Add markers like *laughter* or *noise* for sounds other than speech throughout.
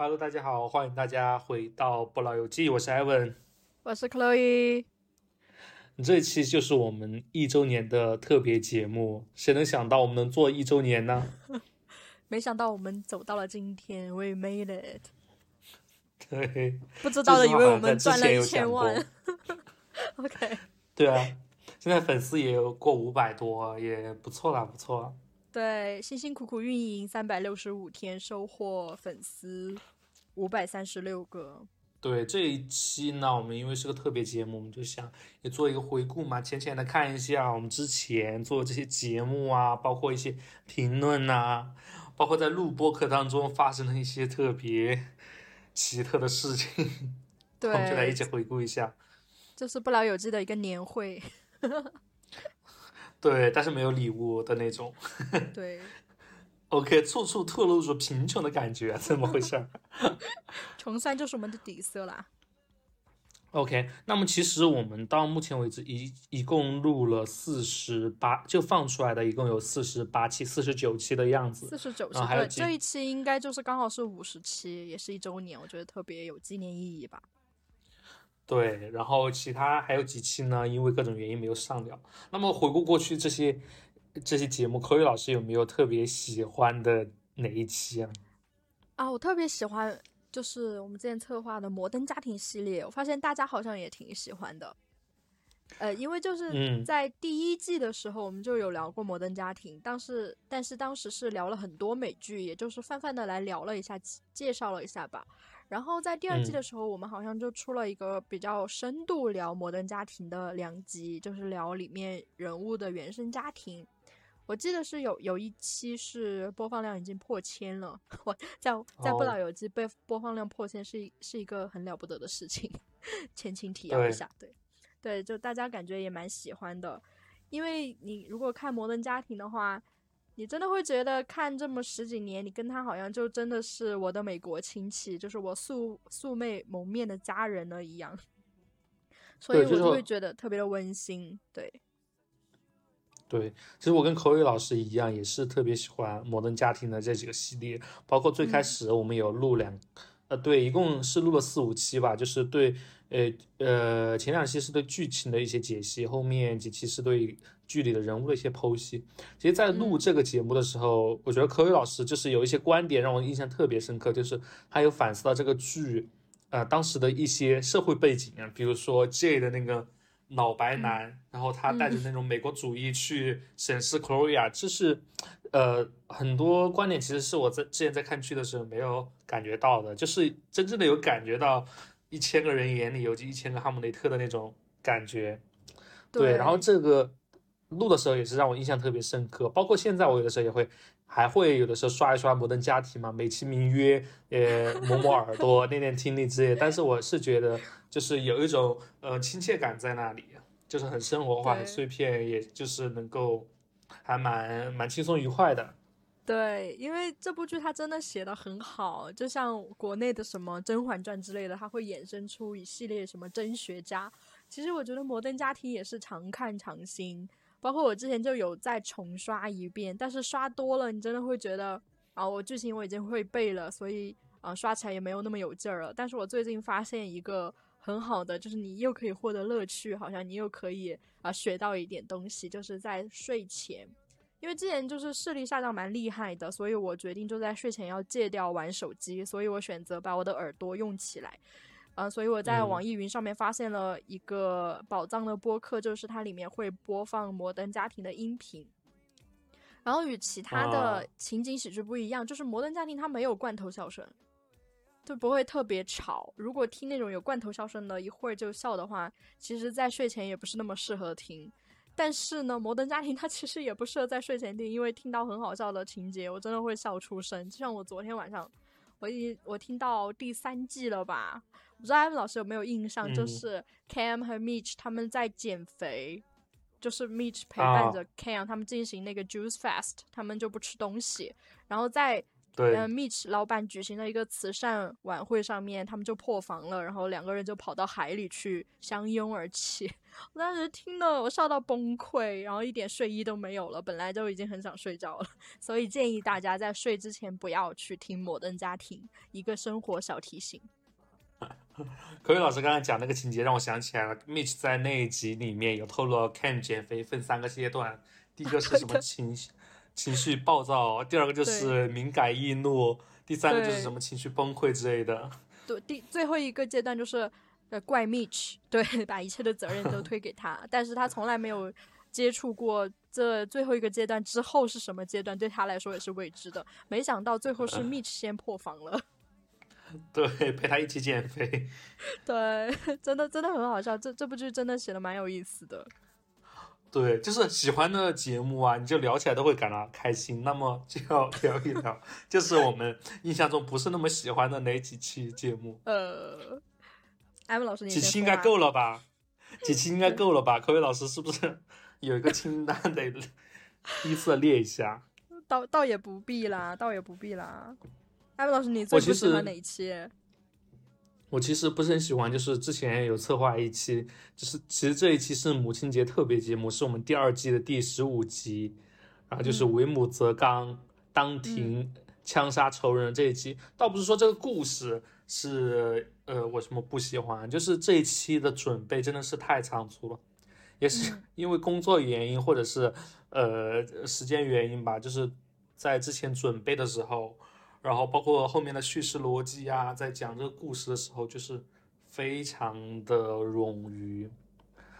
Hello，大家好，欢迎大家回到不老游记，我是 Evan，我是 Chloe。这一期就是我们一周年的特别节目，谁能想到我们能做一周年呢？*laughs* 没想到我们走到了今天，We made it。对，不知道的以为我们赚了一千万。*laughs* OK。对啊，现在粉丝也有过五百多，也不错啦，不错。对，辛辛苦苦运营三百六十五天，收获粉丝五百三十六个。对这一期呢，我们因为是个特别节目，我们就想也做一个回顾嘛，浅浅的看一下我们之前做这些节目啊，包括一些评论呐，包括在录播课当中发生的一些特别奇特的事情，对，*laughs* 我们就来一起回顾一下。这是不老有记的一个年会，*laughs* 对，但是没有礼物的那种。*laughs* 对，OK，处处透露着贫穷的感觉，怎么回事？*laughs* 穷酸就是我们的底色啦。OK，那么其实我们到目前为止一一共录了四十八，就放出来的一共有四十八期、四十九期的样子。四十九期，对，这一期应该就是刚好是五十期，也是一周年，我觉得特别有纪念意义吧。对，然后其他还有几期呢？因为各种原因没有上了。那么回顾过去这些这些节目，口语老师有没有特别喜欢的哪一期啊？啊，我特别喜欢就是我们之前策划的摩登家庭系列，我发现大家好像也挺喜欢的。呃，因为就是在第一季的时候，我们就有聊过摩登家庭，当时但是当时是聊了很多美剧，也就是泛泛的来聊了一下，介绍了一下吧。然后在第二季的时候，我们好像就出了一个比较深度聊摩登家庭的两集，就是聊里面人物的原生家庭。我记得是有有一期是播放量已经破千了，*laughs* 我在在不老有机被播放量破千是一是一个很了不得的事情。前情提要一下，对对，就大家感觉也蛮喜欢的，因为你如果看摩登家庭的话。你真的会觉得看这么十几年，你跟他好像就真的是我的美国亲戚，就是我素素昧蒙面的家人了一样，所以我就会觉得特别的温馨。对，对，其实我跟口语老师一样，也是特别喜欢《摩登家庭》的这几个系列，包括最开始我们有录两，呃，对，一共是录了四五期吧，就是对，呃呃，前两期是对剧情的一些解析，后面几期是对。剧里的人物的一些剖析，其实，在录这个节目的时候，我觉得柯宇老师就是有一些观点让我印象特别深刻，就是他有反思到这个剧，呃，当时的一些社会背景啊，比如说 J 的那个脑白男，然后他带着那种美国主义去审视 Chloe，这是，呃，很多观点其实是我在之前在看剧的时候没有感觉到的，就是真正的有感觉到一千个人眼里有一千个哈姆雷特的那种感觉，对，然后这个。录的时候也是让我印象特别深刻，包括现在我有的时候也会，还会有的时候刷一刷《摩登家庭》嘛，美其名曰呃磨磨耳朵、练练听力之类。但是我是觉得，就是有一种呃亲切感在那里，就是很生活化、很碎片，也就是能够还蛮蛮轻松愉快的。对，因为这部剧它真的写的很好，就像国内的什么《甄嬛传》之类的，它会衍生出一系列什么真学家。其实我觉得《摩登家庭》也是常看常新。包括我之前就有再重刷一遍，但是刷多了，你真的会觉得啊，我剧情我已经会背了，所以啊，刷起来也没有那么有劲儿了。但是我最近发现一个很好的，就是你又可以获得乐趣，好像你又可以啊学到一点东西，就是在睡前，因为之前就是视力下降蛮厉害的，所以我决定就在睡前要戒掉玩手机，所以我选择把我的耳朵用起来。啊，所以我在网易云上面发现了一个宝藏的播客，就是它里面会播放《摩登家庭》的音频。然后与其他的情景喜剧不一样，就是《摩登家庭》它没有罐头笑声，就不会特别吵。如果听那种有罐头笑声的，一会儿就笑的话，其实在睡前也不是那么适合听。但是呢，《摩登家庭》它其实也不适合在睡前听，因为听到很好笑的情节，我真的会笑出声。就像我昨天晚上，我已经我听到第三季了吧。不知道艾文老师有没有印象，就是 Cam 和 Mitch 他们在减肥，就是 Mitch 陪伴着 Cam 他们进行那个 Juice Fast，他们就不吃东西。然后在对嗯，Mitch 老板举行的一个慈善晚会，上面他们就破防了，然后两个人就跑到海里去相拥而泣。*laughs* 我当时听了，我笑到崩溃，然后一点睡意都没有了，本来就已经很想睡觉了，*laughs* 所以建议大家在睡之前不要去听《摩登家庭》，一个生活小提醒。*laughs* 可伟老师刚才讲那个情节让我想起来了，Mitch 在那一集里面有透露 Ken 减肥分三个阶段，第一个是什么情绪情绪暴躁，第二个就是敏感易怒，第三个就是什么情绪崩溃之类的。*laughs* 对，第最后一个阶段就是呃怪 Mitch，对，*laughs* 把一切的责任都推给他，但是他从来没有接触过这最后一个阶段之后是什么阶段，对他来说也是未知的。没想到最后是 Mitch 先破防了。*laughs* 对，陪他一起减肥。*laughs* 对，真的真的很好笑。这这部剧真的写的蛮有意思的。对，就是喜欢的节目啊，你就聊起来都会感到开心。那么就要 *laughs* 聊一聊，就是我们印象中不是那么喜欢的哪几期节目。呃，艾文老师，你几期应该够了吧？几期应该够了吧？科威老师是不是有一个清单得依次列一下？倒倒也不必啦，倒也不必啦。艾文老师，你最不喜欢哪一期？我其实不是很喜欢，就是之前有策划一期，就是其实这一期是母亲节特别节目，是我们第二季的第十五集，然后就是为母则刚，当庭枪杀仇人这一期，倒不是说这个故事是呃我什么不喜欢，就是这一期的准备真的是太仓促了，也是因为工作原因或者是呃时间原因吧，就是在之前准备的时候。然后包括后面的叙事逻辑啊，在讲这个故事的时候，就是非常的冗余，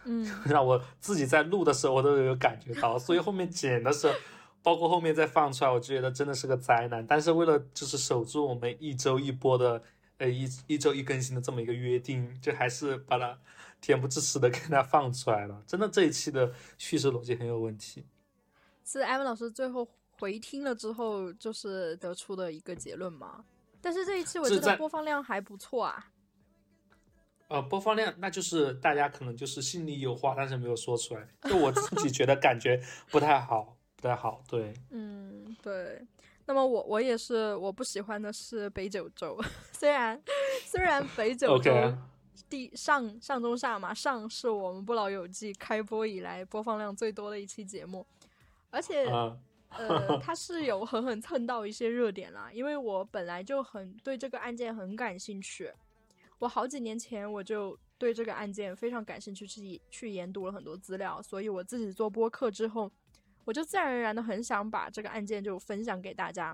嗯，*laughs* 让我自己在录的时候我都有感觉到，所以后面剪的时候，包括后面再放出来，我觉得真的是个灾难。但是为了就是守住我们一周一播的，呃一一周一更新的这么一个约定，就还是把它恬不知耻的给它放出来了。真的这一期的叙事逻辑很有问题。是艾文老师最后。回听了之后，就是得出的一个结论嘛。但是这一期我觉得播放量还不错啊。呃，播放量那就是大家可能就是心里有话，但是没有说出来。就我自己觉得感觉不太好，不太好。对，*laughs* 嗯，对。那么我我也是，我不喜欢的是北九州。*laughs* 虽然虽然北九州第上上中下嘛，上是我们不老友记开播以来播放量最多的一期节目，而且。呃，*laughs* 他是有狠狠蹭到一些热点啦，因为我本来就很对这个案件很感兴趣，我好几年前我就对这个案件非常感兴趣，去去研读了很多资料，所以我自己做播客之后，我就自然而然的很想把这个案件就分享给大家。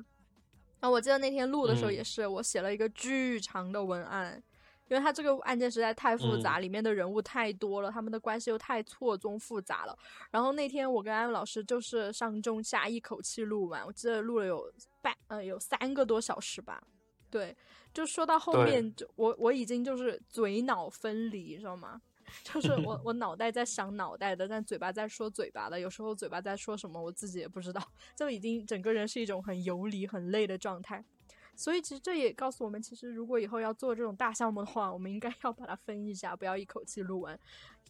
然后我记得那天录的时候也是，我写了一个巨长的文案。因为他这个案件实在太复杂，里面的人物太多了，他们的关系又太错综复杂了。然后那天我跟安老师就是上中下一口气录完，我记得录了有半呃有三个多小时吧。对，就说到后面，就我我已经就是嘴脑分离，知道吗？*laughs* 就是我 *laughs* 我脑袋在想脑袋的，但嘴巴在说嘴巴的，有时候嘴巴在说什么我自己也不知道，*laughs* 就已经整个人是一种很游离、很累的状态。所以其实这也告诉我们，其实如果以后要做这种大项目的话，我们应该要把它分一下，不要一口气录完，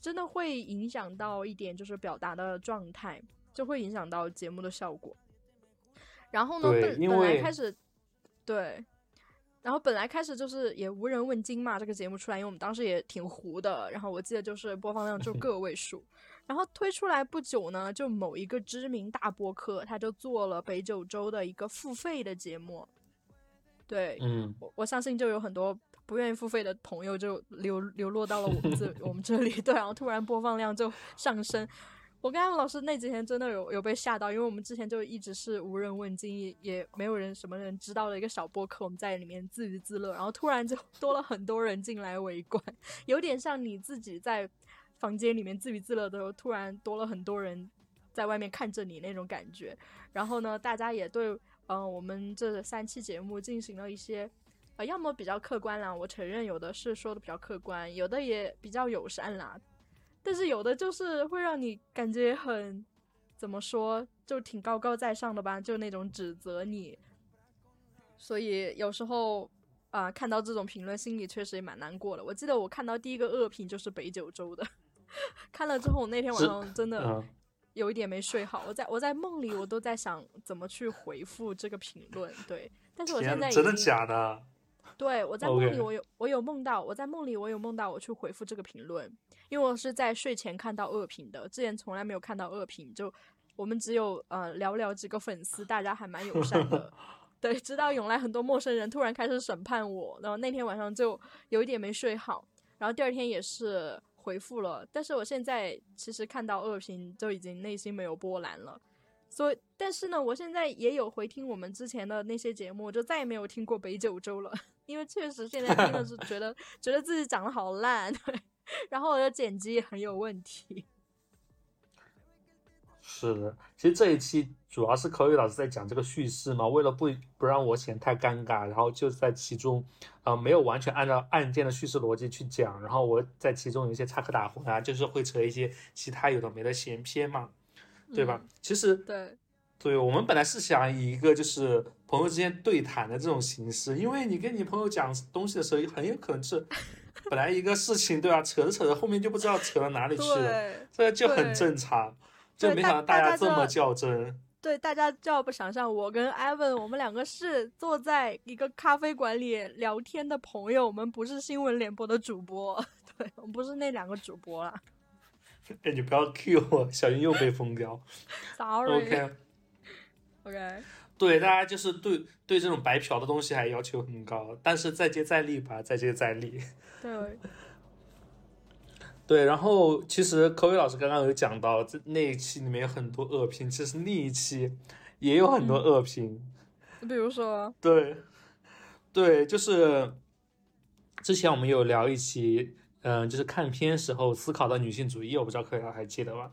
真的会影响到一点，就是表达的状态，就会影响到节目的效果。然后呢，本本来开始，对，然后本来开始就是也无人问津嘛，这个节目出来，因为我们当时也挺糊的，然后我记得就是播放量就 *laughs* 个位数，然后推出来不久呢，就某一个知名大播客，他就做了北九州的一个付费的节目。对，嗯，我我相信就有很多不愿意付费的朋友就流流落到了我们这 *laughs* 我们这里，对，然后突然播放量就上升。我跟艾文老师那几天真的有有被吓到，因为我们之前就一直是无人问津，也没有人什么人知道的一个小播客，我们在里面自娱自乐，然后突然就多了很多人进来围观，有点像你自己在房间里面自娱自乐的时候，突然多了很多人在外面看着你那种感觉。然后呢，大家也对。嗯，我们这三期节目进行了一些，呃，要么比较客观啦，我承认有的是说的比较客观，有的也比较友善啦，但是有的就是会让你感觉很，怎么说，就挺高高在上的吧，就那种指责你，所以有时候啊，看到这种评论，心里确实也蛮难过的。我记得我看到第一个恶评就是北九州的，*laughs* 看了之后，我那天晚上真的。有一点没睡好。我在我在梦里，我都在想怎么去回复这个评论。对，但是我现在真的假的？对，我在梦里，我有我有梦到，我在梦里我有梦到我去回复这个评论，因为我是在睡前看到恶评的，之前从来没有看到恶评，就我们只有呃寥寥几个粉丝，大家还蛮友善的。*laughs* 对，直到涌来很多陌生人，突然开始审判我，然后那天晚上就有一点没睡好，然后第二天也是回复了，但是我现在其实看到恶评就已经内心没有波澜了，所以但是呢，我现在也有回听我们之前的那些节目，就再也没有听过北九州了，*laughs* 因为确实现在真的是觉得觉得自己讲得好烂，*laughs* 对，然后我的剪辑也很有问题。是的，其实这一期主要是口语老师在讲这个叙事嘛，为了不不让我显太尴尬，然后就在其中，呃，没有完全按照案件的叙事逻辑去讲，然后我在其中有一些插科打诨啊，就是会扯一些其他有的没的闲篇嘛，对吧？其实对，对我们本来是想以一个就是朋友之间对谈的这种形式，因为你跟你朋友讲东西的时候，很有可能是本来一个事情，对吧？扯着扯着后面就不知道扯到哪里去了，*laughs* 这就很正常。就没想到大家这么较真。对，大家就要不想象我跟艾文，我们两个是坐在一个咖啡馆里聊天的朋友，我们不是新闻联播的主播，*laughs* 对我们不是那两个主播啦。哎，你不要 Q 我，小心又被封掉。Sorry。OK。*laughs* OK。对，大家就是对对这种白嫖的东西还要求很高，但是再接再厉吧，再接再厉。对。对，然后其实口语老师刚刚有讲到，这那一期里面有很多恶评，其实另一期也有很多恶评。比如说，对，对，就是之前我们有聊一期，嗯，就是看片时候思考的女性主义，我不知道口语老师还记得吧？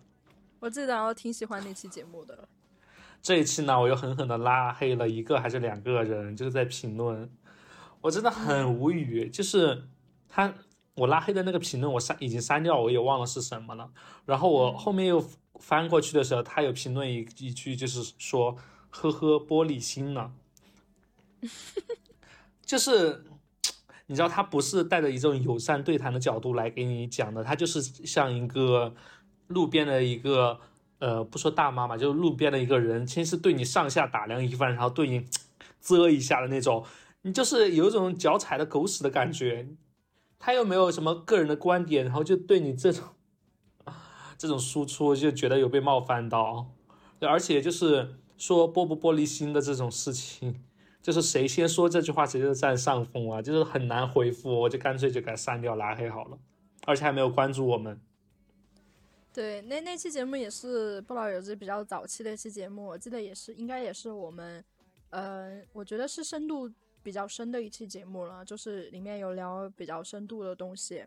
我记得，我挺喜欢那期节目的。这一期呢，我又狠狠的拉黑了一个还是两个人，就是在评论，我真的很无语，就是他。我拉黑的那个评论我删已经删掉，我也忘了是什么了。然后我后面又翻过去的时候，他有评论一一句，就是说“呵呵，玻璃心了 *laughs* ”，就是你知道他不是带着一种友善对谈的角度来给你讲的，他就是像一个路边的一个呃，不说大妈嘛，就是路边的一个人，先是对你上下打量一番，然后对你 *tsk* 啧一下的那种，你就是有一种脚踩的狗屎的感觉。他又没有什么个人的观点，然后就对你这种 *laughs* 这种输出就觉得有被冒犯到，而且就是说玻不玻璃心的这种事情，就是谁先说这句话谁就占上风啊，就是很难回复，我就干脆就给他删掉拉黑好了，而且还没有关注我们。对，那那期节目也是不老有志比较早期的一期节目，我记得也是应该也是我们，呃，我觉得是深度。比较深的一期节目了，就是里面有聊比较深度的东西。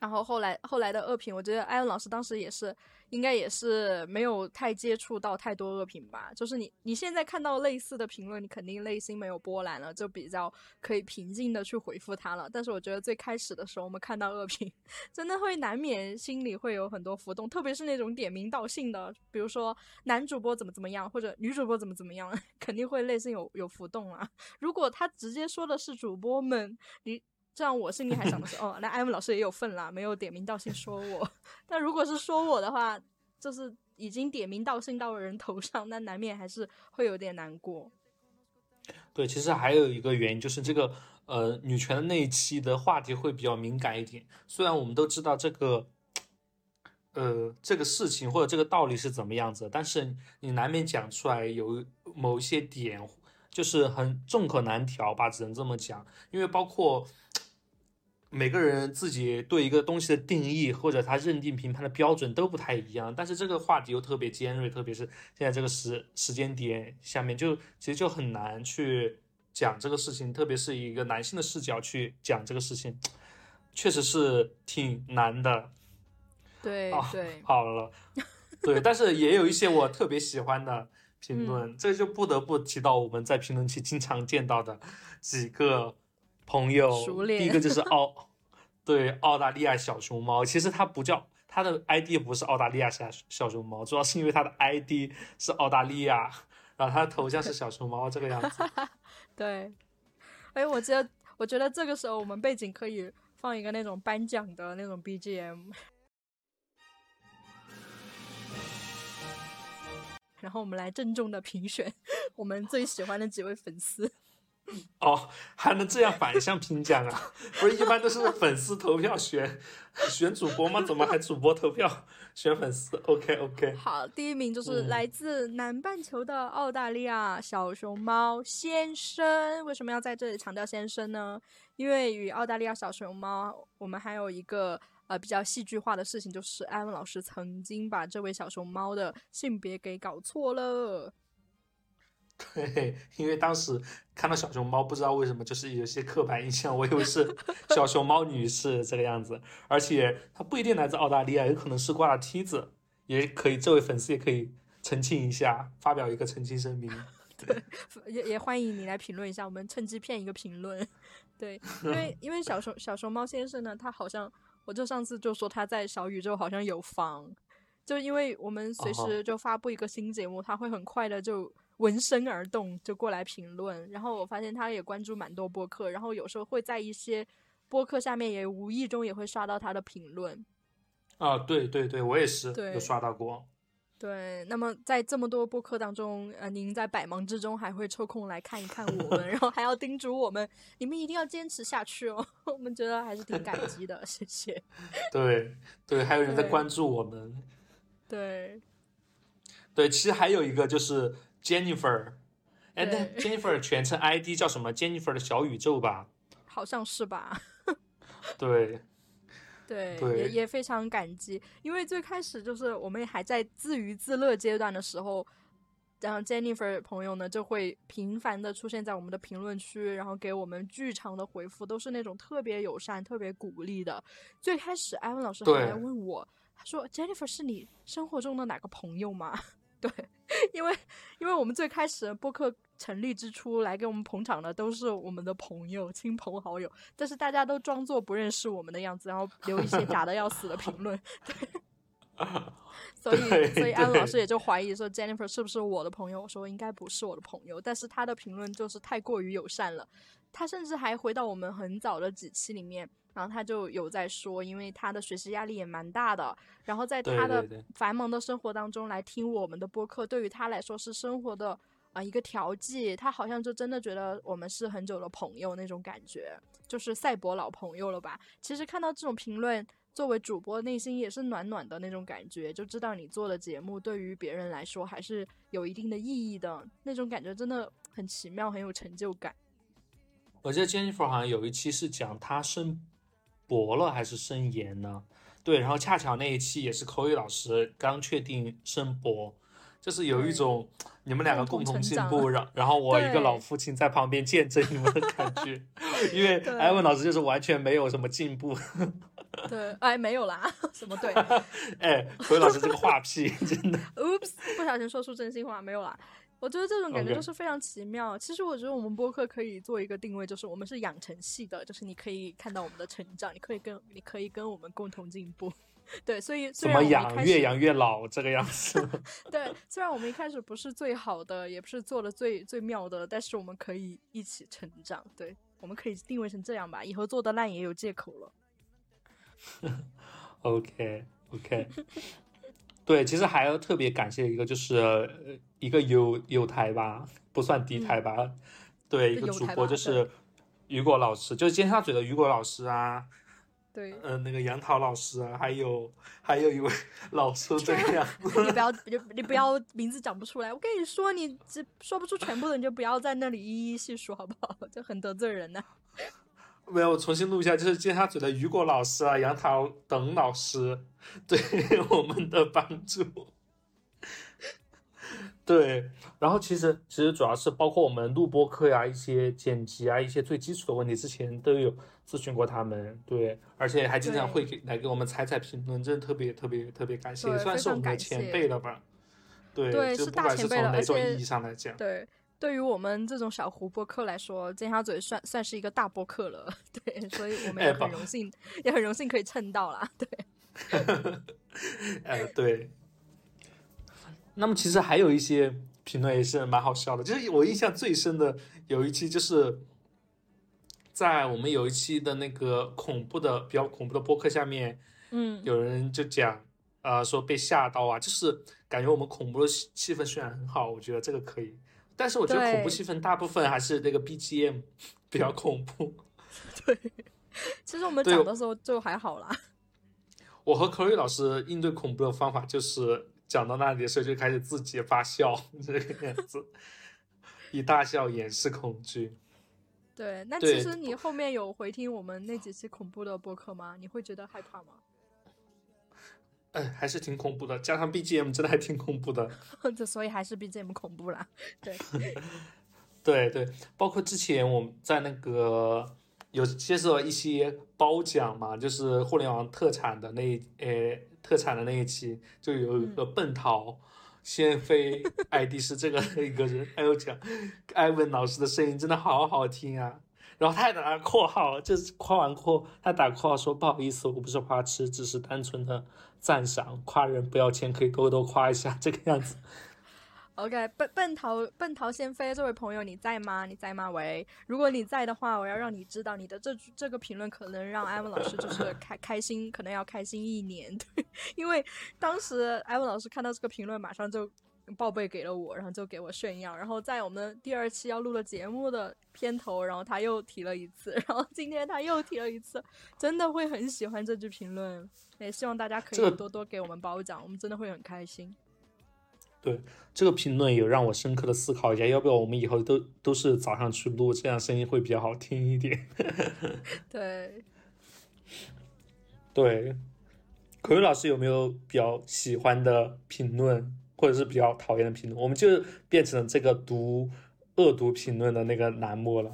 然后后来后来的恶评，我觉得艾文老师当时也是，应该也是没有太接触到太多恶评吧。就是你你现在看到类似的评论，你肯定内心没有波澜了，就比较可以平静的去回复他了。但是我觉得最开始的时候，我们看到恶评，*laughs* 真的会难免心里会有很多浮动，特别是那种点名道姓的，比如说男主播怎么怎么样，或者女主播怎么怎么样，*laughs* 肯定会内心有有浮动啊。如果他直接说的是主播们，你。这样我心里还想的是，*laughs* 哦，那艾文老师也有份啦，没有点名道姓说我。*laughs* 但如果是说我的话，就是已经点名道姓到了人头上，那难免还是会有点难过。对，其实还有一个原因就是这个，呃，女权的那一期的话题会比较敏感一点。虽然我们都知道这个，呃，这个事情或者这个道理是怎么样子，但是你难免讲出来有某一些点，就是很众口难调吧，只能这么讲。因为包括。每个人自己对一个东西的定义或者他认定评判的标准都不太一样，但是这个话题又特别尖锐，特别是现在这个时时间点下面，就其实就很难去讲这个事情，特别是一个男性的视角去讲这个事情，确实是挺难的。对对，好了，对，但是也有一些我特别喜欢的评论，这就不得不提到我们在评论区经常见到的几个。朋友，第一个就是 *laughs* 澳，对澳大利亚小熊猫，其实它不叫它的 ID 不是澳大利亚小小熊猫，主要是因为它的 ID 是澳大利亚，然后它的头像是小熊猫这个样子。*laughs* 对，哎，我觉得我觉得这个时候我们背景可以放一个那种颁奖的那种 BGM。*laughs* 然后我们来郑重的评选我们最喜欢的几位粉丝。*laughs* 哦，还能这样反向评奖啊？不是一般都是粉丝投票选选主播吗？怎么还主播投票选粉丝？OK OK。*laughs* 好，第一名就是来自南半球的澳大利亚小熊猫先生。为什么要在这里强调先生呢？因为与澳大利亚小熊猫，我们还有一个呃比较戏剧化的事情，就是艾文老师曾经把这位小熊猫的性别给搞错了。*laughs* 对，因为当时看到小熊猫，不知道为什么就是有些刻板印象，我以为是小熊猫女士这个样子，而且她不一定来自澳大利亚，有可能是挂了梯子，也可以，这位粉丝也可以澄清一下，发表一个澄清声明。*laughs* 对，也也欢迎你来评论一下，我们趁机骗一个评论。对，因为 *laughs* 因为小熊小熊猫先生呢，他好像，我就上次就说他在小宇宙好像有房，就因为我们随时就发布一个新节目，他会很快的就。闻声而动就过来评论，然后我发现他也关注蛮多播客，然后有时候会在一些播客下面也无意中也会刷到他的评论。啊，对对对，我也是有刷到过。对，那么在这么多播客当中，呃，您在百忙之中还会抽空来看一看我们，*laughs* 然后还要叮嘱我们，你们一定要坚持下去哦。*laughs* 我们觉得还是挺感激的，*laughs* 谢谢。对对，还有人在关注我们。对对，其实还有一个就是。Jennifer，哎，那 Jennifer 全称 ID 叫什么？Jennifer 的小宇宙吧？好像是吧。*laughs* 对，对，也也非常感激，因为最开始就是我们还在自娱自乐阶段的时候，然后 Jennifer 朋友呢就会频繁的出现在我们的评论区，然后给我们巨长的回复，都是那种特别友善、特别鼓励的。最开始艾文老师还来问我，他说：“Jennifer 是你生活中的哪个朋友吗？”对，*laughs* 因为因为我们最开始播客成立之初来给我们捧场的都是我们的朋友、亲朋好友，但是大家都装作不认识我们的样子，然后留一些假的要死的评论。*laughs* 对，*laughs* 所以所以安老师也就怀疑说 Jennifer 是不是我的朋友？我说应该不是我的朋友，但是他的评论就是太过于友善了。他甚至还回到我们很早的几期里面。然后他就有在说，因为他的学习压力也蛮大的，然后在他的繁忙的生活当中来听我们的播客，对于他来说是生活的啊一个调剂。他好像就真的觉得我们是很久的朋友那种感觉，就是赛博老朋友了吧？其实看到这种评论，作为主播内心也是暖暖的那种感觉，就知道你做的节目对于别人来说还是有一定的意义的那种感觉，真的很奇妙，很有成就感。我记得 Jennifer 好像有一期是讲他生。博了还是升研呢？对，然后恰巧那一期也是口语老师刚确定升博，就是有一种你们两个共同进步，然然后我一个老父亲在旁边见证你们的感觉，*laughs* 因为艾文老师就是完全没有什么进步。对，哎，没有啦，什么对？*laughs* 哎，口语老师这个话屁，真的。*laughs* Oops，不小心说出真心话，没有啦。我觉得这种感觉就是非常奇妙。其实我觉得我们播客可以做一个定位，就是我们是养成系的，就是你可以看到我们的成长，你可以跟你可以跟我们共同进步。对，所以怎么养越养越老这个样子。*laughs* 对，虽然我们一开始不是最好的，也不是做的最最妙的，但是我们可以一起成长。对，我们可以定位成这样吧，以后做的烂也有借口了。*laughs* OK OK。对，其实还要特别感谢一个，就是一个有有台吧，不算低台吧。对，一个主播就是雨果老师，就是尖沙咀的雨果老师啊。对。嗯，那个杨桃老师啊，还有还有一位 *laughs* 老师这样。*laughs* 你不要，你你不要名字讲不出来。我跟你说，你这说不出全部的，你就不要在那里一一细数，好不好？*laughs* 就很得罪人呢。没有，我重新录一下，就是尖沙咀的雨果老师啊，杨桃等老师对我们的帮助。*laughs* 对，然后其实其实主要是包括我们录播课呀，一些剪辑啊，一些最基础的问题，之前都有咨询过他们。对，而且还经常会给来给我们踩踩评论，真的特别特别特别感谢，算是我们的前辈了吧？对，就不管是从，哪种意义上来讲，对。对于我们这种小湖播客来说，尖沙咀算算是一个大播客了，*laughs* 对，所以我们也很荣幸，也很荣幸可以蹭到啦，对。呃，*laughs* 对。那么其实还有一些评论也是蛮好笑的，就是我印象最深的有一期，就是在我们有一期的那个恐怖的比较恐怖的播客下面，嗯，有人就讲，呃，说被吓到啊，就是感觉我们恐怖的气气氛虽然很好，我觉得这个可以，但是我觉得恐怖气氛大部分还是那个 BGM 比较恐怖。*laughs* 对，其实我们讲的时候就还好啦。*laughs* 我和口语老师应对恐怖的方法就是讲到那里的时候就开始自己发笑，这个样子，*laughs* 以大笑掩饰恐惧。对，那其实你后面有回听我们那几期恐怖的播客吗？你会觉得害怕吗？哎，还是挺恐怖的，加上 BGM 真的还挺恐怖的。*laughs* 这所以还是 BGM 恐怖啦。对，*laughs* 对对，包括之前我们在那个有接受一些褒奖嘛，就是互联网特产的那一呃特产的那一期，就有一个笨桃。先飞 *laughs* ID 是这个一个人，还有讲艾文老师的声音真的好好听啊。然后他还打了括号，就是夸完括，他打括号说不好意思，我不是花痴，只是单纯的赞赏，夸人不要钱，可以多多夸一下这个样子。*laughs* OK，笨笨桃笨桃先飞这位朋友你在吗？你在吗？喂，如果你在的话，我要让你知道你的这这个评论可能让艾文老师就是开开心，可能要开心一年。对，因为当时艾文老师看到这个评论，马上就报备给了我，然后就给我炫耀。然后在我们第二期要录的节目的片头，然后他又提了一次，*laughs* 然后今天他又提了一次，真的会很喜欢这句评论。也希望大家可以多多给我们褒奖，我们真的会很开心。对这个评论有让我深刻的思考一下，要不要我们以后都都是早上去录，这样声音会比较好听一点。*laughs* 对，对，口语老师有没有比较喜欢的评论，或者是比较讨厌的评论？我们就变成了这个读恶毒评论的那个栏目了。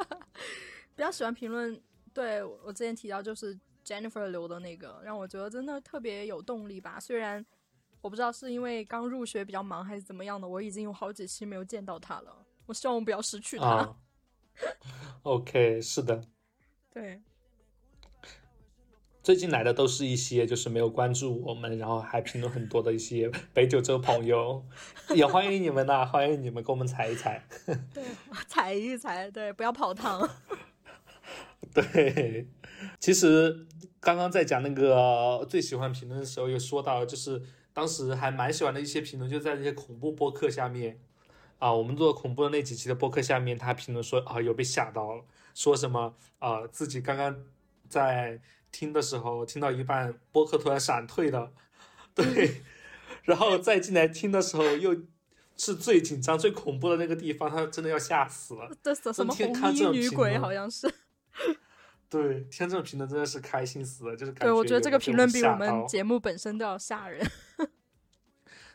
*laughs* 比较喜欢评论，对我我之前提到就是 Jennifer 留的那个，让我觉得真的特别有动力吧。虽然我不知道是因为刚入学比较忙还是怎么样的，我已经有好几期没有见到他了。我希望我不要失去他。啊，*laughs* OK，是的，对，最近来的都是一些就是没有关注我们，然后还评论很多的一些北九州朋友，*laughs* 也欢迎你们呐、欢迎你们跟我们踩一踩。对，踩一踩，对，不要跑堂。*laughs* 对，其实刚刚在讲那个最喜欢评论的时候，有说到，就是当时还蛮喜欢的一些评论，就在那些恐怖播客下面啊，我们做恐怖的那几期的播客下面，他评论说啊，有被吓到了，说什么啊，自己刚刚在听的时候听到一半，播客突然闪退了，对，*laughs* 然后再进来听的时候又。是最紧张、最恐怖的那个地方，他真的要吓死了。这什什么天红衣女鬼好像是。对，听这种评论真的是开心死了，就是感对，我觉得这个评论比我们节目本身都要吓人。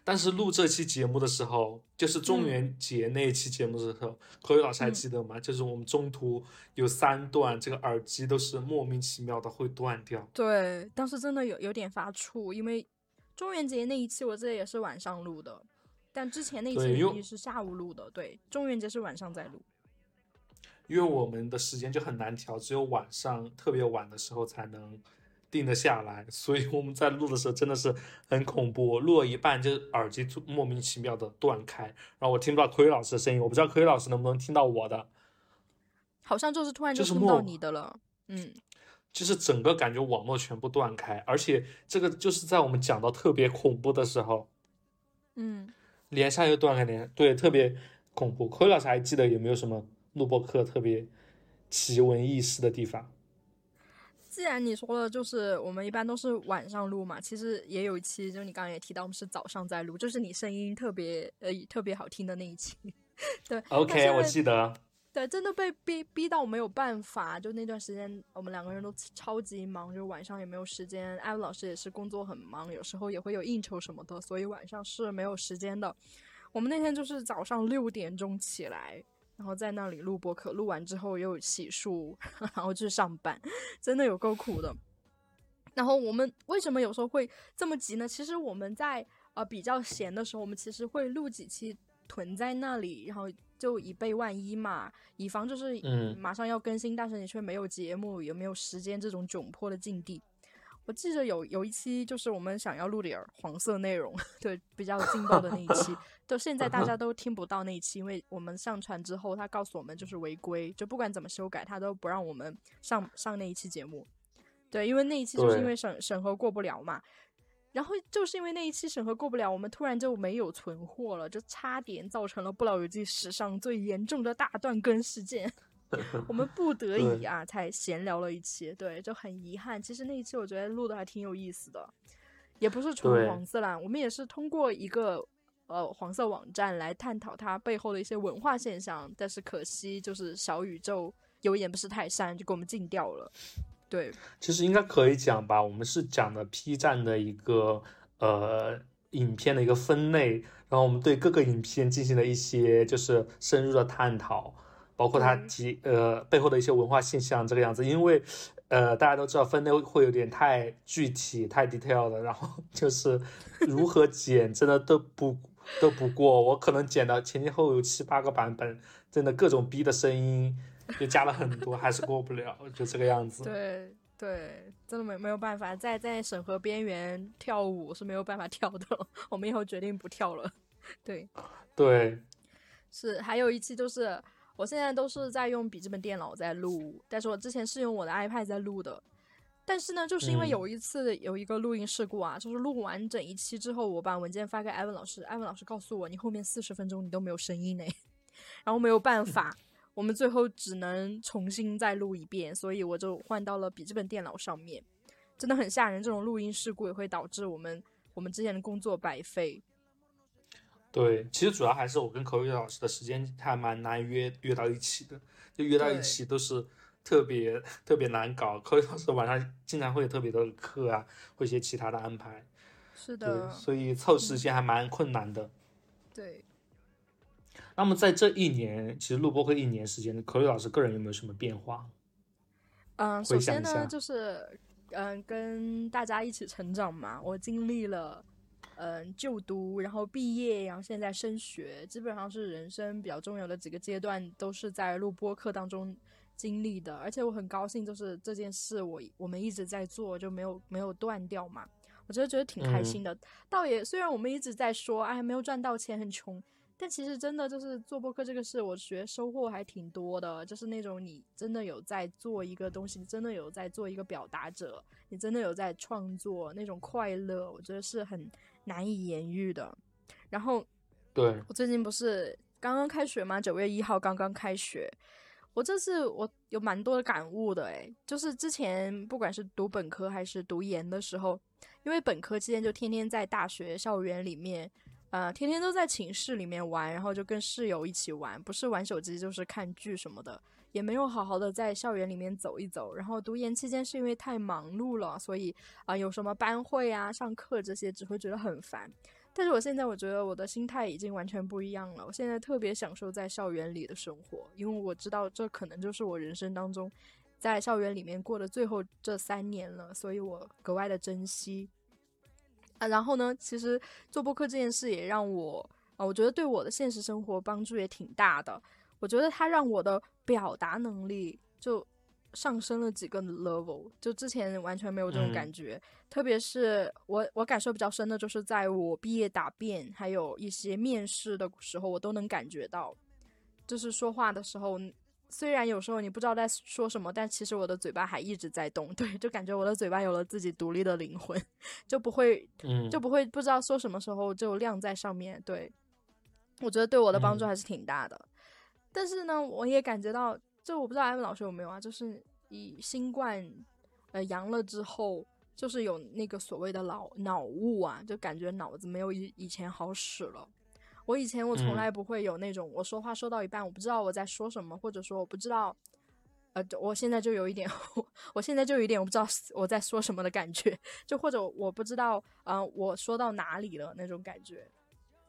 但是录这期节目的时候，就是中嗯元节那一期节目的时候，口语老师还记得吗？就是我们中途有三段，这个耳机都是莫名其妙的会断掉。对，当时真的有有点发怵，因为中元节那一期我记得也是晚上录的，但之前那一期是下午录的。对，中元节是晚上在录。因为我们的时间就很难调，只有晚上特别晚的时候才能定得下来，所以我们在录的时候真的是很恐怖，录了一半就耳机突莫名其妙的断开，然后我听不到口语老师的声音，我不知道口语老师能不能听到我的，好像就是突然就就是听到你的了。嗯，就是整个感觉网络全部断开，而且这个就是在我们讲到特别恐怖的时候，嗯，连上又断开连，对，特别恐怖。口语老师还记得有没有什么录播课特别奇闻异事的地方？既然你说了，就是我们一般都是晚上录嘛，其实也有一期，就是你刚刚也提到，我们是早上在录，就是你声音特别呃特别好听的那一期。*laughs* 对 OK，我记得。对，真的被逼逼到没有办法，就那段时间我们两个人都超级忙，就晚上也没有时间。艾文老师也是工作很忙，有时候也会有应酬什么的，所以晚上是没有时间的。我们那天就是早上六点钟起来，然后在那里录播客，录完之后又洗漱，*laughs* 然后去上班，真的有够苦的。然后我们为什么有时候会这么急呢？其实我们在呃比较闲的时候，我们其实会录几期囤在那里，然后就以备万一嘛，以防就是嗯马上要更新，但是你却没有节目，也没有时间这种窘迫的境地。我记得有有一期就是我们想要录点儿黄色内容，*laughs* 对，比较劲爆的那一期，*laughs* 就现在大家都听不到那一期，因为我们上传之后，他告诉我们就是违规，就不管怎么修改，他都不让我们上上那一期节目。对，因为那一期就是因为审审核过不了嘛。然后就是因为那一期审核过不了，我们突然就没有存货了，就差点造成了不老游记史上最严重的大断更事件。我们不 *laughs* 得已啊，才闲聊了一期，对，就很遗憾。其实那一期我觉得录的还挺有意思的，也不是纯黄色啦，我们也是通过一个呃黄色网站来探讨它背后的一些文化现象。但是可惜就是小宇宙有一点不识泰山，就给我们禁掉了。对，其实应该可以讲吧，我们是讲的 P 站的一个呃影片的一个分类，然后我们对各个影片进行了一些就是深入的探讨。包括它及呃背后的一些文化现象这个样子，因为呃大家都知道分类会有点太具体太 detail 的，然后 *laughs* 就是如何剪真的都不都不过，我可能剪到前前后后有七八个版本，真的各种逼的声音就加了很多，还是过不了，就这个样子。对对，真的没没有办法，在在审核边缘跳舞是没有办法跳的，*laughs* 我们以后决定不跳了。*laughs* 对对，是还有一期就是。我现在都是在用笔记本电脑在录，但是我之前是用我的 iPad 在录的。但是呢，就是因为有一次有一个录音事故啊，就是录完整一期之后，我把文件发给艾文老师，艾文老师告诉我，你后面四十分钟你都没有声音呢，*laughs* 然后没有办法，我们最后只能重新再录一遍，所以我就换到了笔记本电脑上面，真的很吓人。这种录音事故也会导致我们我们之前的工作白费。对，其实主要还是我跟口语老师的时间还蛮难约约到一起的，就约到一起都是特别特别难搞。口语老师晚上经常会有特别多的课啊，或一些其他的安排。是的。所以凑时间还蛮困难的。对。那么在这一年，其实录播课一年时间，口语老师个人有没有什么变化？嗯，首先呢，就是嗯，跟大家一起成长嘛，我经历了。嗯，就读，然后毕业，然后现在升学，基本上是人生比较重要的几个阶段，都是在录播课当中经历的。而且我很高兴，就是这件事我我们一直在做，就没有没有断掉嘛。我觉得觉得挺开心的。倒也虽然我们一直在说，哎，没有赚到钱，很穷，但其实真的就是做播客这个事，我觉得收获还挺多的。就是那种你真的有在做一个东西，你真的有在做一个表达者，你真的有在创作那种快乐，我觉得是很。难以言喻的，然后，对我最近不是刚刚开学吗？九月一号刚刚开学，我这次我有蛮多的感悟的，诶，就是之前不管是读本科还是读研的时候，因为本科期间就天天在大学校园里面，呃，天天都在寝室里面玩，然后就跟室友一起玩，不是玩手机就是看剧什么的。也没有好好的在校园里面走一走，然后读研期间是因为太忙碌了，所以啊有什么班会啊、上课这些只会觉得很烦。但是我现在我觉得我的心态已经完全不一样了，我现在特别享受在校园里的生活，因为我知道这可能就是我人生当中在校园里面过的最后这三年了，所以我格外的珍惜。啊，然后呢，其实做播客这件事也让我啊，我觉得对我的现实生活帮助也挺大的。我觉得它让我的表达能力就上升了几个 level，就之前完全没有这种感觉。特别是我我感受比较深的就是在我毕业答辩还有一些面试的时候，我都能感觉到，就是说话的时候，虽然有时候你不知道在说什么，但其实我的嘴巴还一直在动。*laughs* 对，就感觉我的嘴巴有了自己独立的灵魂，就不会，就不会不知道说什么时候就亮在上面。对，我觉得对我的帮助还是挺大的。但是呢，我也感觉到，就我不知道艾文老师有没有啊，就是以新冠呃阳了之后，就是有那个所谓的脑脑雾啊，就感觉脑子没有以以前好使了。我以前我从来不会有那种，我说话说到一半，我不知道我在说什么，或者说我不知道，呃，我现在就有一点，*laughs* 我现在就有一点我不知道我在说什么的感觉，*laughs* 就或者我不知道，嗯，我说到哪里了那种感觉。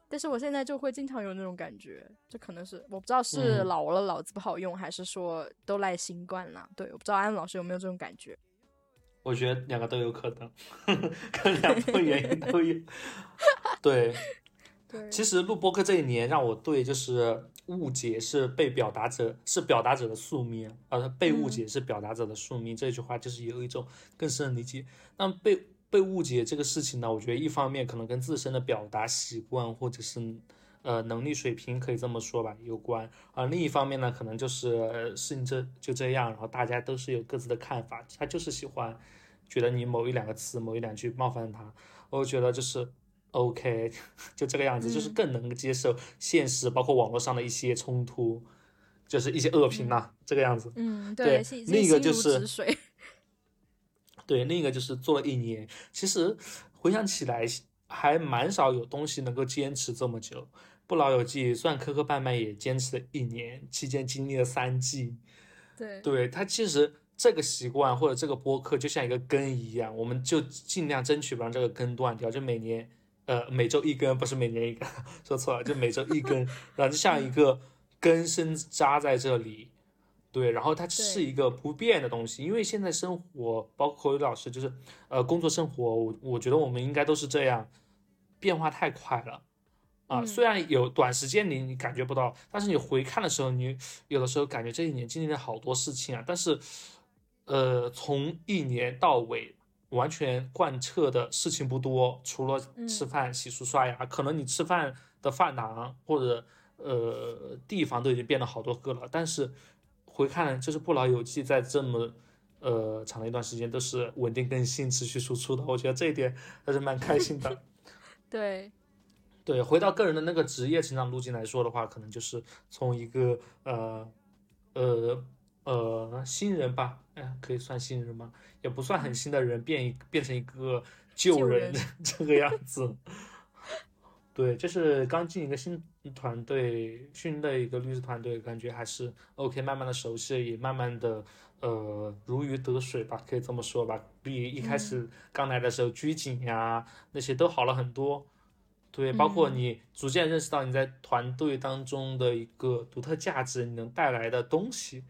但是我现在就会经常有那种感觉，这可能是我不知道是老了脑子不好用，还是说都赖新冠了。对，我不知道安老师有没有这种感觉。我觉得两个都有可能，*laughs* 可能两种原因都有。*laughs* 对，*laughs* 对。其实录播课这一年让我对就是误解是被表达者是表达者的宿命，呃，被误解是表达者的宿命这句话就是有一种更深的理解。那被。被误解这个事情呢，我觉得一方面可能跟自身的表达习惯或者是呃能力水平可以这么说吧有关而。另一方面呢，可能就是事情这就这样，然后大家都是有各自的看法，他就是喜欢觉得你某一两个词、某一两句冒犯他我觉得就是 OK，*laughs* 就这个样子，就是嗯更能接受现实，包括网络上的一些冲突，就是一些恶评呐、这个样子。嗯，对心另一个就是。对，另一个就是做了一年，其实回想起来还蛮少有东西能够坚持这么久。不老有记虽然磕磕绊绊也坚持了一年，期间经历了三季。对对他其实这个习惯或者这个播客就像一个根一样，我们就尽量争取不让这个根断掉，就每年呃每周一根，不是每年一根，*laughs* 说错了，就每周一根，然后就像一个根深扎在这里。对，然后它是一个不变的东西，因为现在生活，包括口语老师，就是呃工作生活，我我觉得我们应该都是这样，变化太快了。啊，嗯虽然有短时间你你感觉不到，但是你回看的时候，你有的时候感觉这一年经历了好多事情啊。但是，呃，从一年到尾，完全贯彻的事情不多，除了吃嗯饭、洗漱、刷牙，可能你吃饭的饭堂或者呃地方都已经变了好多个了。但是回看，就是不老有记在这么呃长的一段时间都是稳定更新、持续输出的，我觉得这一点还是蛮开心的。*laughs* 对，对，回到个人的那个职业成长路径来说的话，可能就是从一个呃呃呃新人吧，哎呀，可以算新人吗？也不算很新的人，变一变成一个旧人 *laughs* 这个样子。对，就是刚进一个新团队，新的一个律师团队，感觉还是 OK，慢慢的熟悉，也慢慢的呃如鱼得水吧，可以这么说吧，比一开始刚来的时候拘谨呀那些都好了很多。对，包括嗯你逐渐认识到你在团队当中的一个独特价值，你能带来的东西。